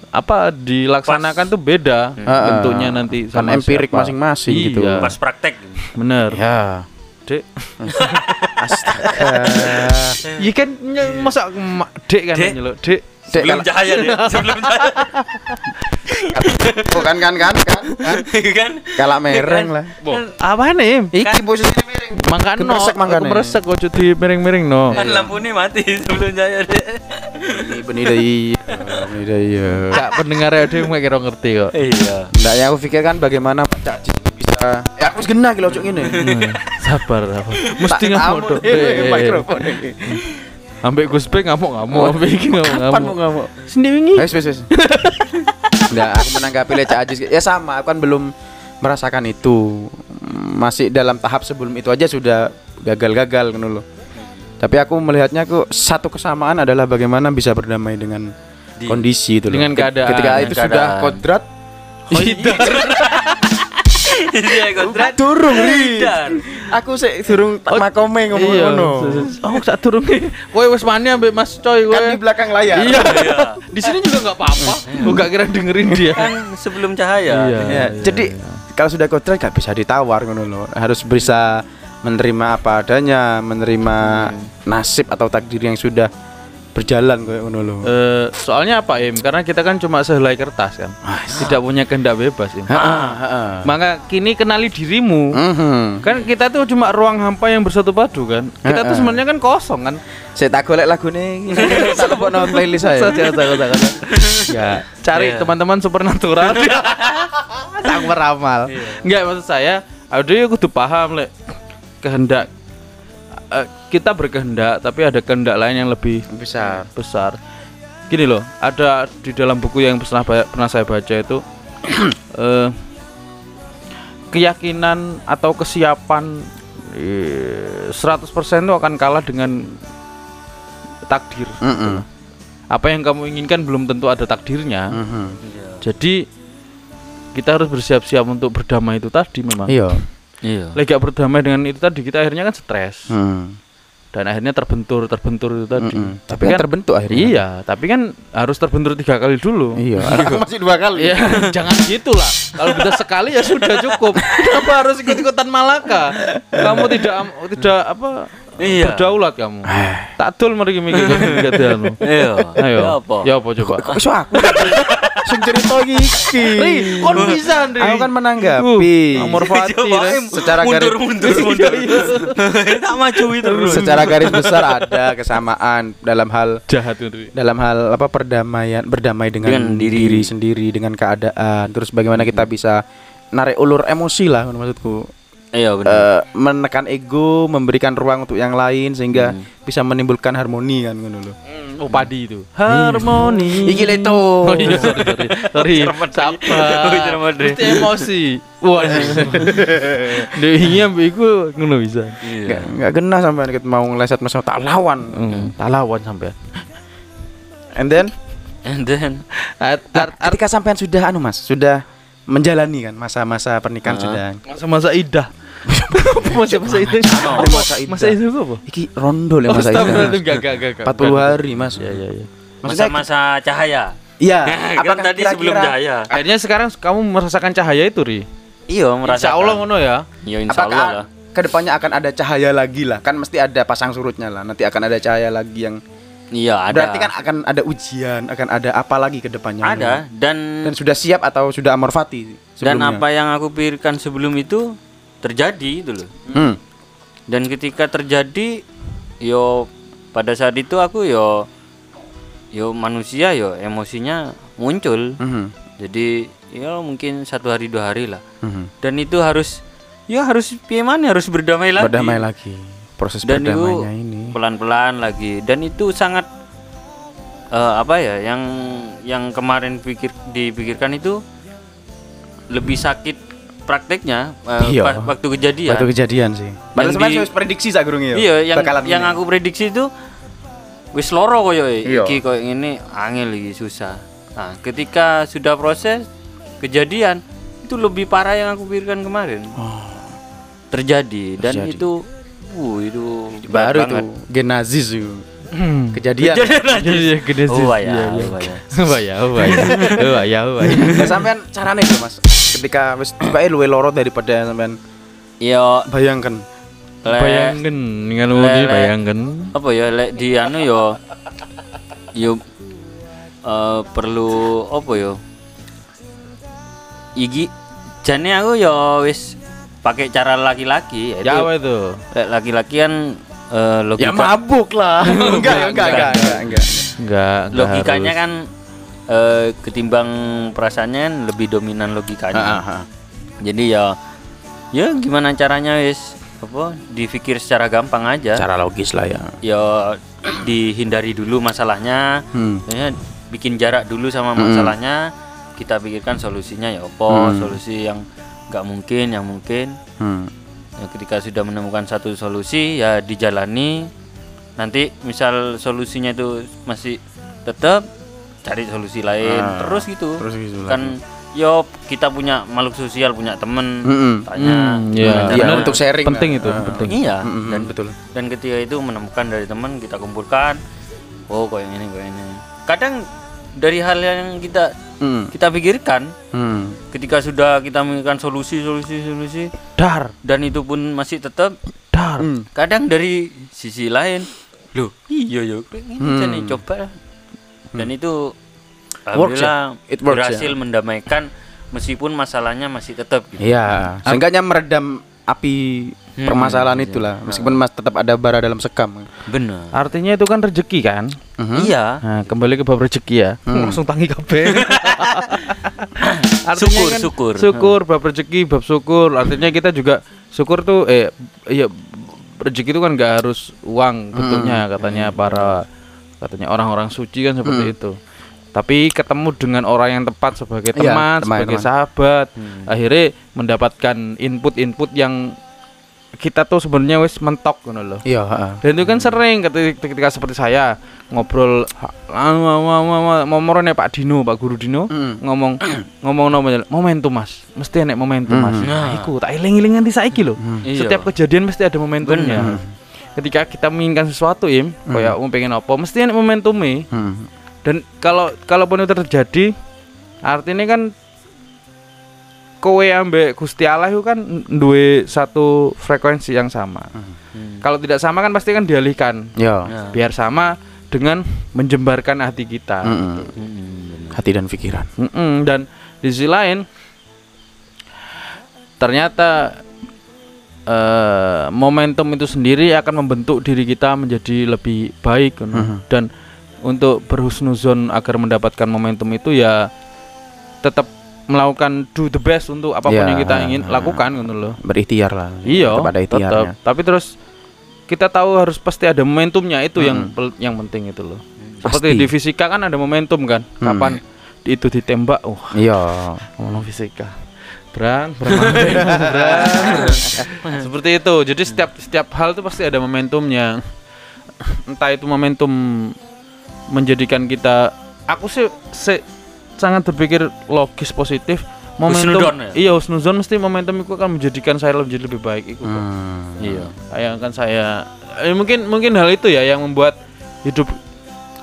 apa dilaksanakan tuh beda Heeh. bentuknya nanti Kan sama empirik masing-masing Iya, gitu. Pas praktek. Bener. Ya. Dek. Astaga. Iya kan ny- masa ma- dek kan Dek. nyeluk dek. Dek, Sebelum kalau- cahaya deh. Sebelum cahaya. Oh, kan kan kan kan. kan. kan? Mereng lah. Apa nih? Iki posisinya miring. Mangkano, Kemeresek mangkane. aku meresek kok di miring-miring no. Kan lampunya mati sebelum cahaya deh. Ini benih dari benih dari ya. Kak pendengar ada yang kira ngerti kok. Iya. Enggak ya aku pikir kan bagaimana Pak Cak bisa ya aku wis genah iki lho cuk ngene. Sabar. Mesti ngamuk dong. eh, mikrofon iki. Ambek Gus Bek ngamuk-ngamuk, ambek iki Kapan mau ngamuk-ngamuk. ngamuk? Sini wingi. Wes wes wes. Enggak, aku menanggapi Leca Ajis. Ya sama, aku kan belum merasakan itu. Masih dalam tahap sebelum itu aja sudah gagal-gagal kan loh. Tapi aku melihatnya kok satu kesamaan adalah bagaimana bisa berdamai dengan kondisi itu loh. Dengan keadaan. Ketika Dengan itu sudah keadaan. kodrat Itu. Iya kontrak. durung ri. Aku sih durung tak makome ngomong Iya. ngono. Oh, sak turunge. Kowe wis mani ambek Mas Coy kowe. Kan di belakang layar. Iya. Di sini juga nggak apa-apa. Gua nggak kira dengerin dia. kan sebelum cahaya. Iya. Ya, jadi kalau sudah kontrak gak bisa ditawar ngono loh. Harus bisa menerima apa adanya, menerima nasib atau takdir yang sudah berjalan kayak ngono loh. Eh, soalnya apa Im? Karena kita kan cuma sehelai kertas kan. Tidak punya kehendak bebas Im. Maka kini kenali dirimu. Mhm. Kan kita tuh cuma ruang hampa yang bersatu padu kan. Kita tuh sebenarnya kan kosong kan. Saya tak golek lagu nih. Tak lebokno playlist saya. Saja saja saja. Ya, cari Iya. teman-teman supernatural. Sang meramal. Enggak maksud saya, aduh ya kudu paham lek kehendak eh, kita berkehendak tapi ada kehendak lain yang lebih Bisa. besar. Gini loh, ada di dalam buku yang pernah pernah saya baca itu eh, keyakinan atau kesiapan eh, 100% itu akan kalah dengan takdir. Mhm. Apa yang kamu inginkan belum tentu ada takdirnya. Mhm. Jadi kita harus bersiap-siap untuk berdamai itu tadi memang. Iya. Iya. Lagi gak berdamai dengan itu tadi kita akhirnya kan stres Hmm. Dan akhirnya terbentur terbentur itu tadi. Mm-mm. Tapi kan terbentuk akhirnya. Iya, tapi kan harus terbentur tiga kali dulu. Iya. Aku masih dua kali. Iya, jangan gitulah. Kalau bisa sekali ya sudah cukup. Kenapa harus ikut-ikutan Malaka? Kamu tidak tidak apa? Iya. Berdaulat kamu. Tak dul mari mikir kegagalanmu. Iya. Ayo. Ya apa? Ya apa coba? Kok iso aku? Sing cerita iki. Ri, kon bisa Ri. Aku kan menanggapi. Uh, em, Secara garis- mundur, mundur. Tak maju itu terus. Secara garis besar ada kesamaan dalam hal jahat itu. Ri. dalam hal apa perdamaian berdamai dengan, Dengan diri. diri. sendiri dengan keadaan terus bagaimana kita bisa narik ulur emosi lah maksudku Iya benar. Eh, menekan ego memberikan ruang untuk yang lain sehingga bisa menimbulkan harmoni kan ngono lho Oh padi itu. Harmoni. iki leto Oh iya sorry sorry. Sorry. Sabar. Oh, Ri. Mesti emosi. Wah. Dehinya mbek iku ngono bisa. nggak nggak kena sampai kita mau ngeleset mas tak lawan Hmm, tak lawan sampean. and then And then Art, Nah, ketika sampean sudah anu mas sudah menjalani kan masa-masa pernikahan Ah. sudah masa-masa idah. Masa-masa itu. masa idah. Masa itu apa? iki rondo ya masa itu enggak. 40 hari mas Iya iya iya. Maksudnya masa-masa cahaya. iya kan apakah tadi sebelum cahaya. Akhirnya sekarang kamu merasakan cahaya itu, Ri. Iya merasa. Insya Allah ngono ya. Iya insya Allah ke depannya akan ada cahaya lagi lah kan mesti ada pasang surutnya lah nanti akan ada cahaya lagi yang Iya ada. berarti kan akan ada ujian akan ada apa lagi ke depannya ada dan dan sudah siap atau sudah amor fati dan sebelumnya? apa yang aku pikirkan sebelum itu terjadi itu loh. hmm. Dan ketika terjadi yo pada saat itu aku yo yo manusia yo emosinya muncul. Mhm. Jadi ya mungkin satu hari dua hari lah. Mhm. Dan itu harus ya harus gimana harus berdamai lagi. berdamai lagi proses dan itu berdamainya ini pelan-pelan lagi dan itu sangat eh, apa ya yang yang kemarin pikir dipikirkan itu lebih sakit prakteknya eh, Iya. waktu kejadian waktu kejadian sih padahal Yang sebenarnya di- wis prediksi sak gurunge yo iya yang yang ini. aku prediksi itu wis loro koyo Iya. iki koyo ini angel iki susah nah ketika sudah proses kejadian itu lebih parah yang aku pikirkan kemarin terjadi dan Terjadi. itu uh itu baru berat banget. tuh gen nazis itu kejadian Iya. Oh, ya, Iya, iya. oh, ya. Oh ya, oh ya. Oh ya, oh ya. Sampean carane Mas ketika wis tiba luwe loro daripada sampean Yo, bayangkan le- Bayangkan, dengan le- bayangkan. apa ya lek di anu yo yo eh, perlu apa yo iki jane aku yo wis pakai cara laki-laki Ya apa itu? lek laki-laki kan eh, logika ya mabuk lah enggak ya, enggak enggak enggak enggak Enggak, enggak logikanya harus. kan eh, ketimbang perasaannya lebih dominan logikanya Ah, ah, ah. jadi ya ya gimana caranya wis apa dipikir secara gampang aja Cara logis lah ya. ya dihindari dulu masalahnya Hmm. ya, bikin jarak dulu sama Mm-mm. masalahnya kita pikirkan solusinya ya apa Hmm. solusi yang nggak mungkin yang mungkin Hmm. ya, ketika sudah menemukan satu solusi ya dijalani nanti misal solusinya itu masih tetap cari solusi lain Ah, terus gitu terus gitu kan yo kita punya makhluk sosial punya temen tanya Hmm, gimana iya. caranya. Iya, Benar. untuk sharing. penting itu Ah. penting iya Mm-mm, dan betul. dan ketika itu menemukan dari teman kita kumpulkan oh kok yang ini kok yang ini kadang dari hal yang kita Hmm. kita pikirkan Hmm. ketika sudah kita memikirkan solusi solusi solusi dar dan itu pun masih tetap dar Hmm. kadang dari sisi lain loh iya ya kayak gini Hmm. coba dan itu Works ya? alhamdulillah It works berhasil ya? mendamaikan meskipun masalahnya masih tetap gitu. Iya, seenggaknya meredam api Hmm, permasalahan iya. itulah. Meskipun mas tetap ada bara dalam sekam. benar artinya itu kan rezeki kan Mhm. iya nah kembali ke bab rezeki ya Hmm. langsung tangi kabeh Syukur, kan syukur. syukur bab rezeki bab syukur artinya kita juga syukur tuh eh iya rezeki itu kan nggak harus uang bentuknya katanya para katanya orang-orang suci kan seperti Hmm. itu tapi ketemu dengan orang yang tepat sebagai Iya, teman, teman, sebagai teman. sahabat Hmm. akhirnya mendapatkan input-input yang kita tuh sebenarnya wis mentok gitu loh Iya, heeh. dan itu kan sering ketika, ketika seperti saya ngobrol ngomong ya Pak Dino, Pak Guru Dino Mm. ngomong ngomong namanya momentum Mas. Mesti enek momentum Mas. Mm. Nah, iku tak eling-eling nganti saiki lho. Iya. Setiap kejadian mesti ada momentumnya. Bener. Ketika kita menginginkan sesuatu im, kayak mau pengen apa, mesti enek momentumnya. Hmm. Dan kalau kalaupun itu terjadi, artinya kan kowe ambek Gusti Allah itu kan duwe satu frekuensi yang sama. Hmm. Kalau tidak sama kan pasti kan dialihkan Iya. Ya. biar sama dengan menjembarkan hati kita. Mm-mm. Hmm, Hati dan pikiran. Mm-mm, Dan di sisi lain ternyata eh, momentum itu sendiri akan membentuk diri kita menjadi lebih baik gitu. Mhm. dan untuk berhusnuzon agar mendapatkan momentum itu ya tetap melakukan do the best untuk apa pun Ya, yang kita ingin lakukan gitu loh. Berikhtiar lah. Iya, Tetap ada tetap. Tapi terus kita tahu harus pasti ada momentumnya itu yang Mm. pel- yang penting itu loh. Pasti. Seperti di fisika kan ada momentum kan. Hmm. Kapan itu ditembak, wah Iya. ngomong fisika. Brang, brang, brang. Seperti itu. Jadi setiap setiap hal itu pasti ada momentumnya. Entah itu momentum menjadikan kita aku sih se- sangat berpikir logis positif. Momentum ya? iya husnuzon mesti momentum itu akan menjadikan saya menjadi lebih baik itu. Hmm. Iya, kayak kan saya eh, mungkin mungkin hal itu ya yang membuat hidup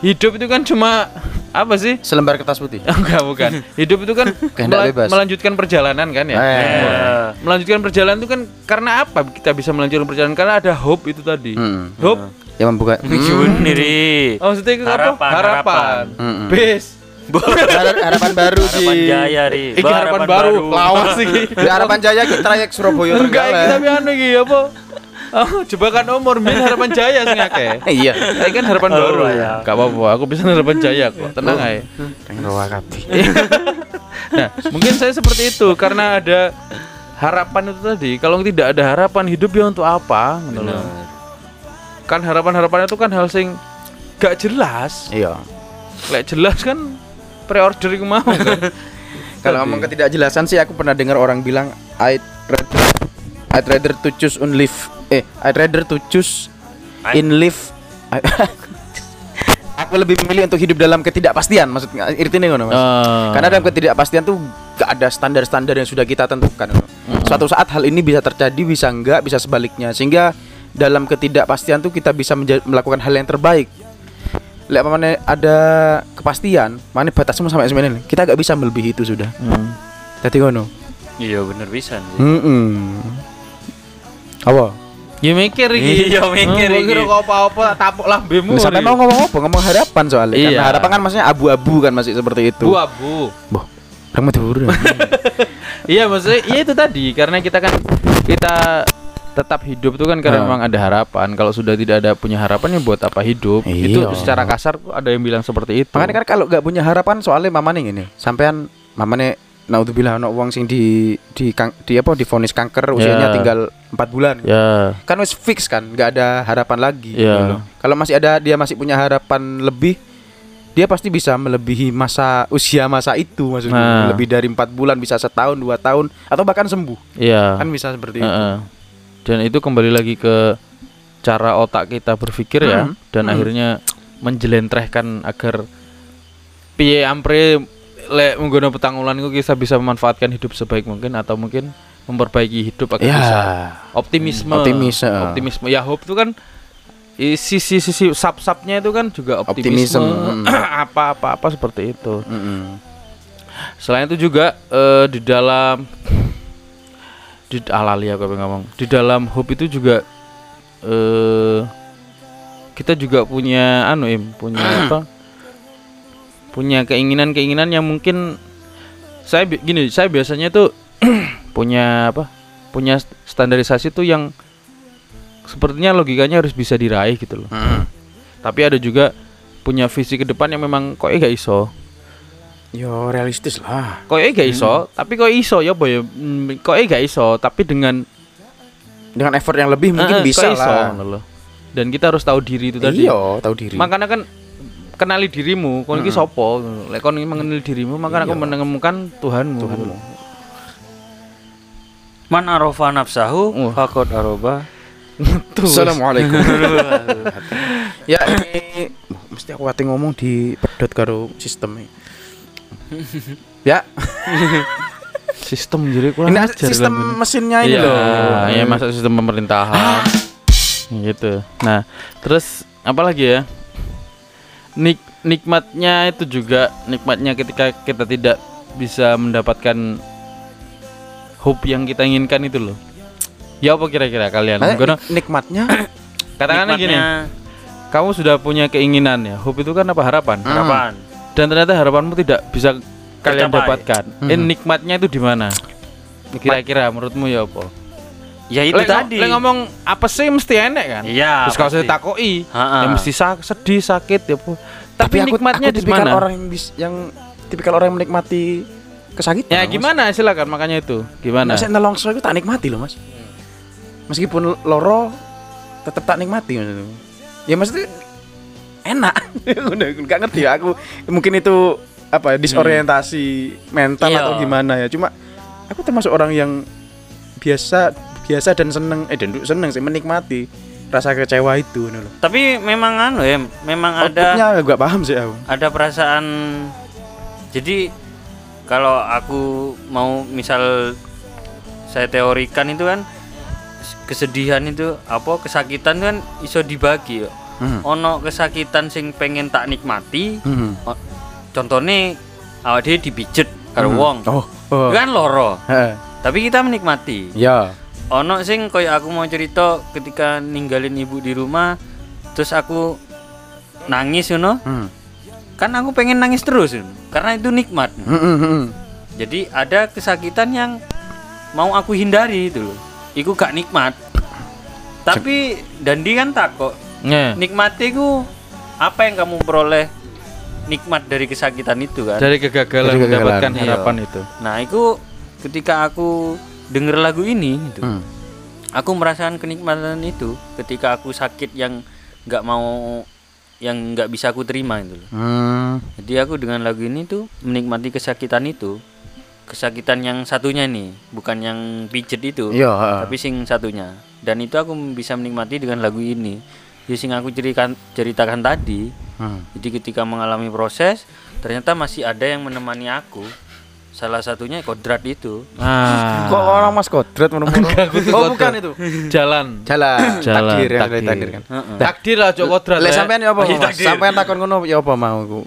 hidup itu kan cuma apa sih? Selembar kertas putih. Enggak bukan. Hidup itu kan Kehendak mela- bebas. melanjutkan perjalanan kan ya. Eh. Melanjutkan perjalanan itu kan karena apa kita bisa melanjutkan perjalanan? Karena ada hope itu tadi. Hmm. Hope. Yang membuka. sendiri Oh, maksudnya itu apa? Harapan, Harapan. Base. Har- harapan baru harapan sih. jaya ri Iki harapan, baru. Lawas iki. Di harapan jaya kita trayek Surabaya Enggak tapi anu iki apa? Oh, jebakan umur min harapan jaya sing akeh. Iya. Ini kan harapan Oh, baru iya. Gak apa-apa, aku bisa harapan jaya kok. Tenang aja. Pengen kabeh. Nah, mungkin saya seperti itu karena ada harapan itu tadi. Kalau tidak ada harapan hidup ya untuk apa? Gitu loh. Kan harapan-harapan itu kan hal sing gak jelas. Iya. Lek jelas kan pre-order iku mau kan. Kalau ngomong ketidakjelasan sih aku pernah dengar orang bilang I'd rather I'd rather to choose live eh I'd rather to choose in live I- Aku lebih memilih untuk hidup dalam ketidakpastian maksudnya artinya ngono Mas. Ah. Karena dalam ketidakpastian tuh gak ada standar-standar yang sudah kita tentukan. Suatu saat hal ini bisa terjadi, bisa enggak, bisa sebaliknya. Sehingga dalam ketidakpastian tuh kita bisa melakukan hal yang terbaik. Lek mana ada kepastian, mana batasmu sampai sebenarnya kita gak bisa melebihi itu sudah. Hmm. Jadi ngono. iya bener bisa sih Hmm. Apa? Ya mikir iki. Iya, mikir Oh, iki. Kira kok apa-apa tapuk lambemu. Sampai mau ngomong apa? Ngomong harapan soalnya. Iya. Karena harapan kan maksudnya abu-abu kan masih seperti itu. Bu abu. Boh, orang Madura. Iya maksudnya iya itu tadi karena kita kan kita tetap hidup itu kan karena Ah. memang ada harapan. Kalau sudah tidak ada punya harapan ya buat apa hidup? Iya. Itu secara kasar ada yang bilang seperti itu. Makanya kan kalau gak punya harapan soalnya mamane ini, sampean mamane naudzubillah ono wong sing di di kang, di apa divonis kanker usianya Ya. tinggal empat bulan. Ya. Kan wis fix kan, nggak ada harapan lagi. Ya. gitu. Kalau masih ada dia masih punya harapan lebih dia pasti bisa melebihi masa usia masa itu maksudnya Nah. lebih dari empat bulan bisa setahun dua tahun atau bahkan sembuh Iya. kan bisa seperti itu Heeh. Dan itu kembali lagi ke cara otak kita berpikir ya Hmm. dan Hmm. akhirnya menjelentrehkan agar piye ampre lek menggunakan petangulan itu kita bisa memanfaatkan hidup sebaik mungkin atau mungkin memperbaiki hidup agar ya. bisa. Optimisme. Optimis, heeh. optimisme. Ya hope itu kan i- sisi sisi sub subnya itu kan juga optimisme, Optimism, mm. apa apa apa seperti itu. Mm-mm. selain itu juga eh, di dalam di alali aku pengen ngomong. Di dalam hope itu juga eh kita juga punya anu im punya apa punya keinginan-keinginan yang mungkin saya gini saya biasanya tuh punya apa punya st- standarisasi tuh yang sepertinya logikanya harus bisa diraih gitu loh. Mm. tapi ada juga punya visi ke depan yang memang kok gak iso. Yo realistis lah. Kok gak iso? Tapi kok iso? Ya boy kok gak iso? Tapi dengan dengan effort yang lebih mungkin Eh, bisa iso, lah. loh. dan kita harus tahu diri itu tadi. Iya tahu diri. Makanya kan kenali dirimu kon iki sapa? Lek kon mengenali dirimu maka aku Iya. menemukan Tuhanmu. Tuhanmu. Man arofa nafsahu fakot aroba. Assalamualaikum. Ya ini mesti aku kate ngomong di pedot karo sistem ya. Sistem jadi kurang ini ajar sistem mesinnya ini iya, loh. iya masa sistem pemerintahan. Gitu. Nah terus apa lagi ya Nik nikmatnya itu juga nikmatnya ketika kita tidak bisa mendapatkan hope yang kita inginkan itu loh. Ya apa kira-kira kalian? Eh, Gono, nikmatnya? Katakanlah gini kamu sudah punya keinginan ya hope itu kan apa? Harapan. Hmm. harapan. dan ternyata harapanmu tidak bisa kalian Tercapai. dapatkan. Eh Hmm. nikmatnya itu di mana? Kira-kira menurutmu ya apa Ya itu Lek tadi. lek ngomong apa sih mesti enek kan? Iya. terus kalau saya takoi ya mesti sa- sedih sakit ya tapi, aku, nikmatnya aku di mana orang yang bis, yang tipikal orang yang menikmati kesakitan ya Mas. gimana? Silakan makanya itu. Gimana? Nah, saya nelongso itu tak nikmati loh mas. Meskipun loro tetap tak nikmati. Ya maksudnya enak. Udah gak ngerti ya aku. Mungkin itu apa ya, disorientasi mental Iya. atau gimana ya. Cuma aku termasuk orang yang biasa biasa dan seneng eh dan seneng sih menikmati rasa kecewa itu loh. Tapi memang anu ya, memang ada Outputnya gak paham sih aku. ada perasaan jadi kalau aku mau misal saya teorikan itu kan kesedihan itu apa kesakitan kan iso dibagi yo. Hmm. ono kesakitan sing pengen tak nikmati Hmm. contohnya awak dia dipijet karo Hmm. wong Oh, oh. kan loro Heeh. tapi kita menikmati Ya. Ono sing koyo aku mau cerita ketika ninggalin ibu di rumah terus aku nangis you know Hmm. kan aku pengen nangis terus Yun. karena itu nikmat Hmm, hmm, hmm. jadi ada kesakitan yang mau aku hindari itu loh iku gak nikmat tapi Dandi kan takut Nge. nikmatiku apa yang kamu peroleh nikmat dari kesakitan itu kan dari kegagalan Dari kegagalan, mendapatkan iya. harapan itu nah itu ketika aku denger lagu ini gitu Hmm. aku merasakan kenikmatan itu ketika aku sakit yang nggak mau yang nggak bisa aku terima itu loh Hmm. Jadi aku dengan lagu ini tuh menikmati kesakitan itu. Kesakitan yang satunya nih, bukan yang pijet itu. Iya, heeh. Tapi sing satunya. Dan itu aku bisa menikmati dengan lagu ini. Jadi sing aku ceritakan ceritakan tadi. Hmm. Jadi ketika mengalami proses, ternyata masih ada yang menemani aku. Salah satunya kodrat itu. ah Kok orang Mas Kodrat menurut Oh, bukan itu. jalan Jalan, Jalan, takdir ya, takdir. takdir kan. Heeh. takdir lah Joko Kodrat Lek ya. sampean ya apa? Iya. Sampean takon ngono ya apa mau aku?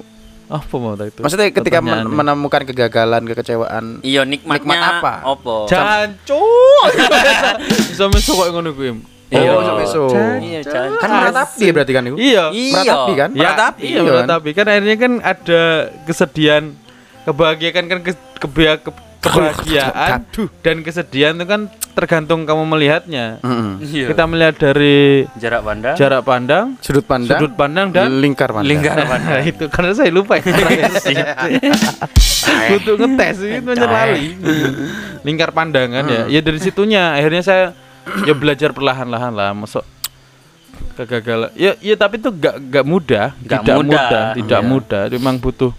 apa mau itu Maksudnya ketika men- menemukan kegagalan, kekecewaan. Iya nikmatnya Nikmat apa? Opo? Jancuk. Bisa mesok kok ngono kuwi. Iya. Oh, besok. Iya, Chan. Kan meratapi berarti kan itu? Iya. Iya. Meratapi kan? Ya, Meratapi. Iya, meratapi. Kan akhirnya kan ada kesedihan, kebahagiaan kan ke, kebia- ke- kebahagiaan dan kesedihan itu kan tergantung kamu melihatnya. Iya. Kita melihat dari jarak pandang. jarak pandang, Sudut pandang, sudut pandang dan lingkar pandang. lingkar Nah, pandang. itu karena saya lupa ya. Butuh ngetes itu menyelali. Lingkar pandangan ya. Ya dari situnya akhirnya saya ya belajar perlahan-lahan lah. Masuk kegagalan. Ya ya tapi itu gak gak mudah, Gak tidak mudah. mudah, tidak Iya. mudah. Memang butuh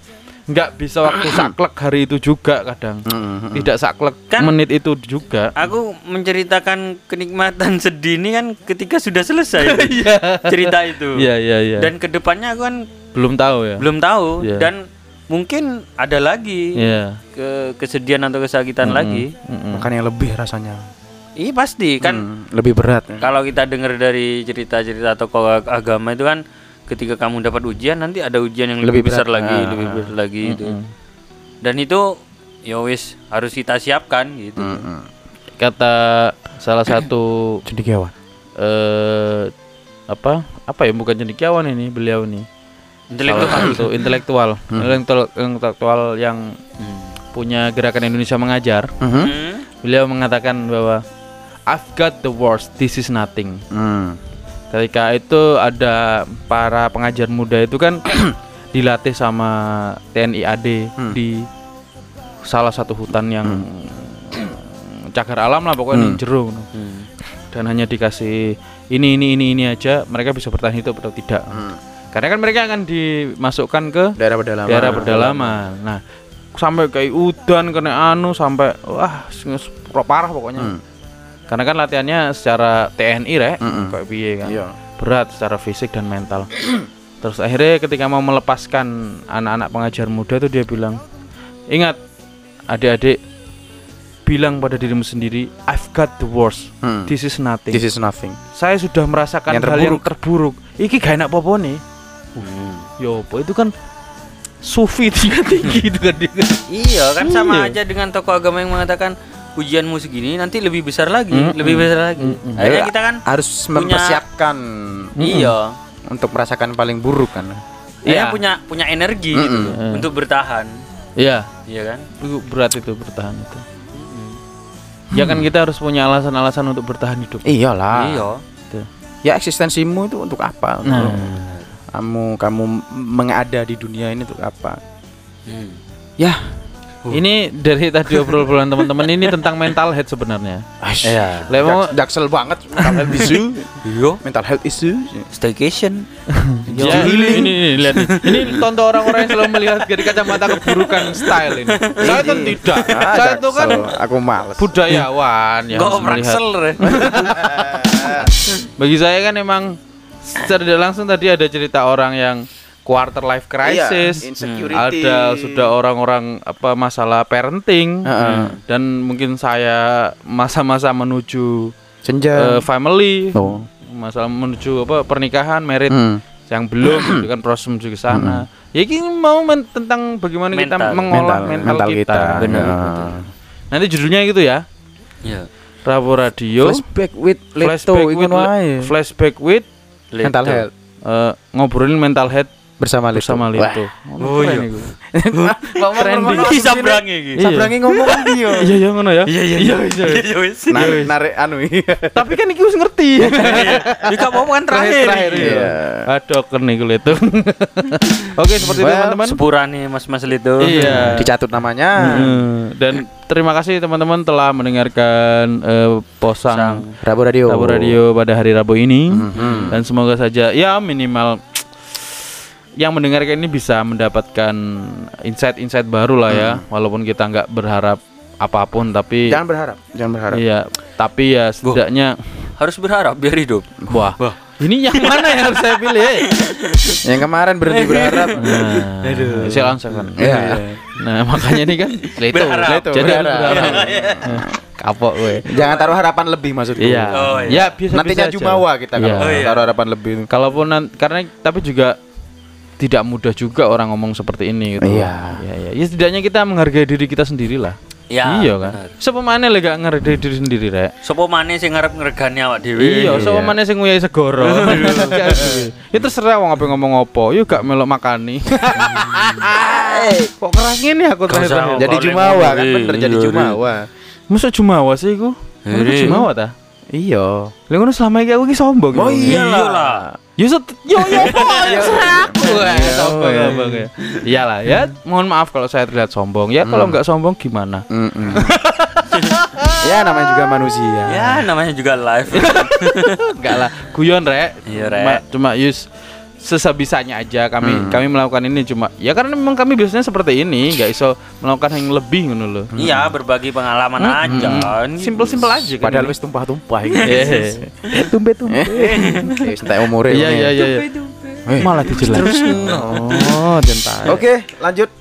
nggak bisa waktu saklek hari itu juga kadang. Mm-mm. Tidak saklek Kan- menit itu juga. Aku menceritakan kenikmatan sedih ini kan ketika sudah selesai cerita itu. Iya iya iya. Dan ke depannya aku kan belum tahu ya. belum tahu Iya. dan mungkin ada lagi Iya. ke kesedihan atau kesakitan lagi. Mm-mm. Makanya lebih rasanya. Iya pasti kan Mm, lebih berat. ya. kalau kita dengar dari cerita-cerita tokoh ag- agama itu kan ketika kamu dapat ujian nanti ada ujian yang lebih, Lebih besar berat. lagi, Ah, lebih ah. berat lagi itu. Dan itu ya wis harus kita siapkan gitu. Mm-mm. Kata salah satu Cendekiawan. eh apa apa ya bukan cendekiawan ini beliau nih Intelektual. Salah satu intelektual Intelektual- intelektual yang Hmm. punya gerakan Indonesia mengajar Mhm. Hmm. beliau mengatakan bahwa I've got the worst this is nothing Mm. Ketika itu ada para pengajar muda itu kan dilatih sama TNI AD Hmm. di salah satu hutan yang cagar alam lah pokoknya Hmm. di jero Hmm. dan hanya dikasih ini ini ini ini aja mereka bisa bertahan hidup atau tidak Hmm. karena kan mereka akan dimasukkan ke Daerah pedalaman. daerah pedalaman nah sampai kayak udan kena anu sampai wah parah pokoknya Hmm. Karena kan latihannya secara TNI rek. Mm-mm. kayak piye kan? Iya. berat secara fisik dan mental. Terus akhirnya ketika mau melepaskan anak-anak pengajar muda tuh dia bilang ingat adik-adik bilang pada dirimu sendiri I've got the worst. Hmm. this is nothing This is nothing. saya sudah merasakan Yang hal yang terburuk. iki gak enak apa nih. Yo apa? Itu kan sufi tinggi tinggi itu kan dia. Iya kan sama Iya. aja dengan tokoh agama yang mengatakan ujianmu segini nanti lebih besar lagi, Mm-mm. lebih besar lagi. Mm-mm. Akhirnya Ya, kita kan harus punya- mempersiapkan iya, untuk merasakan paling buruk kan. akhirnya Iya. punya punya energi gitu Mm-mm. loh, Mm. untuk bertahan. iya Iya kan? itu berat itu bertahan itu ya kan kita harus punya alasan-alasan untuk bertahan hidup Iyalah. Iya. Ya eksistensimu itu untuk apa? Nah. Kamu kamu mengada di dunia ini untuk apa? Hmm. Ya. Ini dari tadi obrolan teman-teman ini tentang mental health sebenarnya. Iya. Lek mau Jak- jaksel banget mental health issue. Iya. mental health issue. Staycation. Ya, ini, ini, ini, lihat nih. Ini contoh orang-orang yang selalu melihat dari kacamata keburukan style ini. Saya kan tidak. Ah, Saya itu kan aku males. budayawan yang Kok melihat. Bagi saya kan emang secara langsung tadi ada cerita orang yang quarter life crisis. Iya, insecurity. ada sudah orang-orang apa masalah parenting Heeh. dan mungkin saya masa-masa menuju senja. eh, family Oh. masalah menuju apa pernikahan merit Hmm. yang belum itu kan proses menuju ke sana ya ini mau men- tentang bagaimana kita Mental. mengolah mental, kita, Benar, Ya. betul. nanti judulnya gitu ya Iya. Rabu Radio Flashback with Leto flashback with, flashback with Mental Leto. health eh, ngobrolin mental health bersama Leto. bersama Lito Oh, iya. Trending. Iki sabrangi iki. Iya. Sabrangi ngomong kan dia. iya iya ngono ya Iya iya iya. Iya wis. Narik, narik anu tapi kan iki wis ngerti Iki gak mau kan terakhir. terakhir iki. iya. Aduh kan nih Lito oke seperti itu teman-teman Sepurane Mas-mas Lito. Iya. Dicatut namanya. Hmm, Dan terima kasih teman-teman telah mendengarkan eh, posang Sang. Rabu Radio. Rabu Radio pada hari Rabu ini Mhm. dan semoga saja ya minimal yang mendengarkan ini bisa mendapatkan insight-insight baru lah ya walaupun kita nggak berharap apa pun tapi Jangan berharap, jangan berharap. iya tapi ya setidaknya Harus berharap biar hidup. wah ini yang mana yang harus saya pilih eh? Yang kemarin berhenti berharap. nah, saya langsung kan Iya. nah makanya ini kan Leto, Berharap. Leto, jadi Berharap. berharap Nah, kapok gue Jangan taruh harapan lebih maksudku. Iya. Oh, iya. Ya biasa Nantinya jumawa kita kalau Iya. Oh, iya. taruh harapan lebih. Kalaupun karena tapi juga tidak mudah juga orang ngomong seperti ini gitu. Iya. Iya, iya. Ya setidaknya kita menghargai diri kita sendiri lah. Ya, iya kan. mana lagi gak ngerti diri sendiri rek? Sopo maneh sing ngarep ngregani awak dhewe. Iya, siapa mana sing nguyai segoro. Ya terserah wong apa ngomong apa. Yuk gak melok makani. Kok keras ngene aku terakhir. Jadi Jumawa kan bener jadi iya, Jumawa. Masa Jumawa sih iku? Masa Iya. Jumawa ta? Iya. Lah ngono selama iki aku iki sombong. Oh. Iyalah. Set yo yo apa ya aku ya sombong ya. Iyalah ya, mohon maaf kalau saya terlihat sombong. Ya kalau nggak sombong gimana? Ya namanya juga manusia. Ya, namanya juga live. Enggak lah, guyon rek. Iya, Rek. Cuma, cuma yus sesebisanya aja kami Hmm. kami melakukan ini cuma ya karena memang kami biasanya seperti ini nggak iso melakukan yang lebih ngono loh. Iya, berbagi pengalaman aja. Simpel-simpel aja kan. Padahal wis tumpah-tumpah iki. Eh, tumbe-tumbe. Eh, entek umure. Iya iya iya. iya. Eh, Malah dijelas. Oh. Oke, lanjut.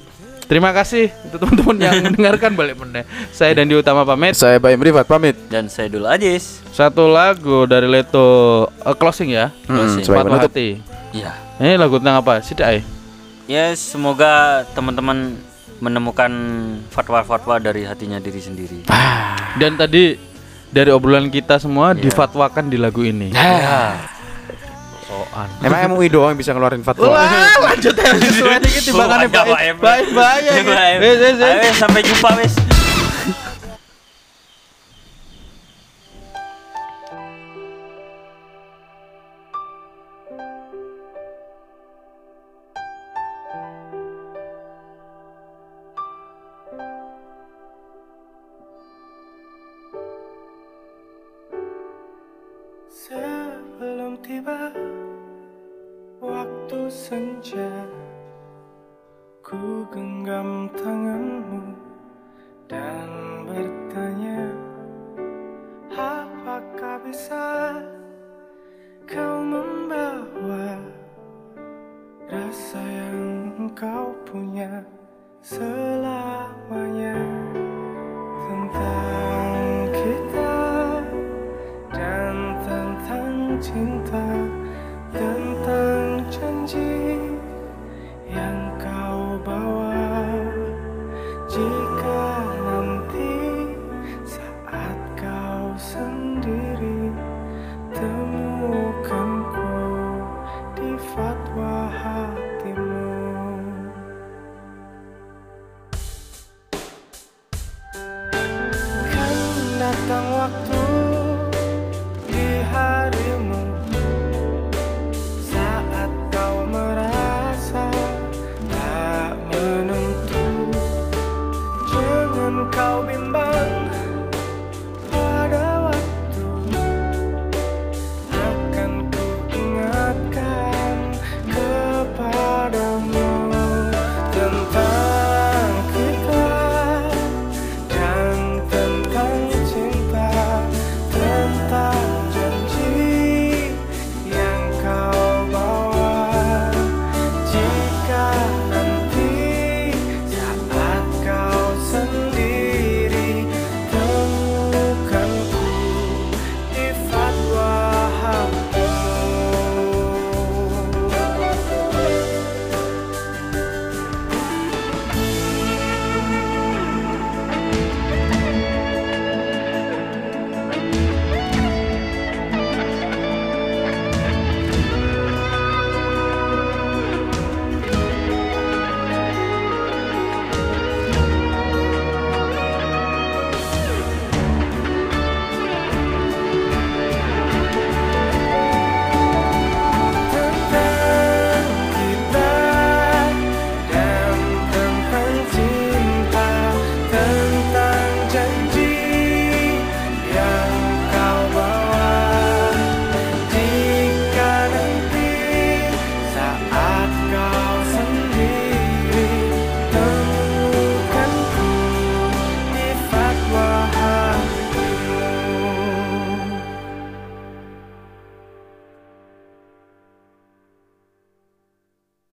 Terima kasih untuk teman-teman yang mendengarkan balik meneh. Saya dan Utama pamit. Saya Baim Rifat pamit. Dan saya dulu Ajis. Satu lagu dari Leto eh, closing ya. Hmm, Closing. Patwa penutup. hati. Iya. Ini lagu tentang apa? Sidak? Ya, semoga teman-teman menemukan fatwa-fatwa dari hatinya diri sendiri. Dan tadi dari obrolan kita semua difatwakan di lagu ini. Ya. Soan. Emang MUI doang yang bisa ngeluarin fatwa. Wah, lanjut ya sesuai dikit timbangannya baik. Baik. Baik. Wes wes wes. Ayo, sampai jumpa wes. Tiba waktu senja. Ku genggam tanganmu dan bertanya Apakah bisa kau membawa Rasa yang engkau punya selamanya tentang cinta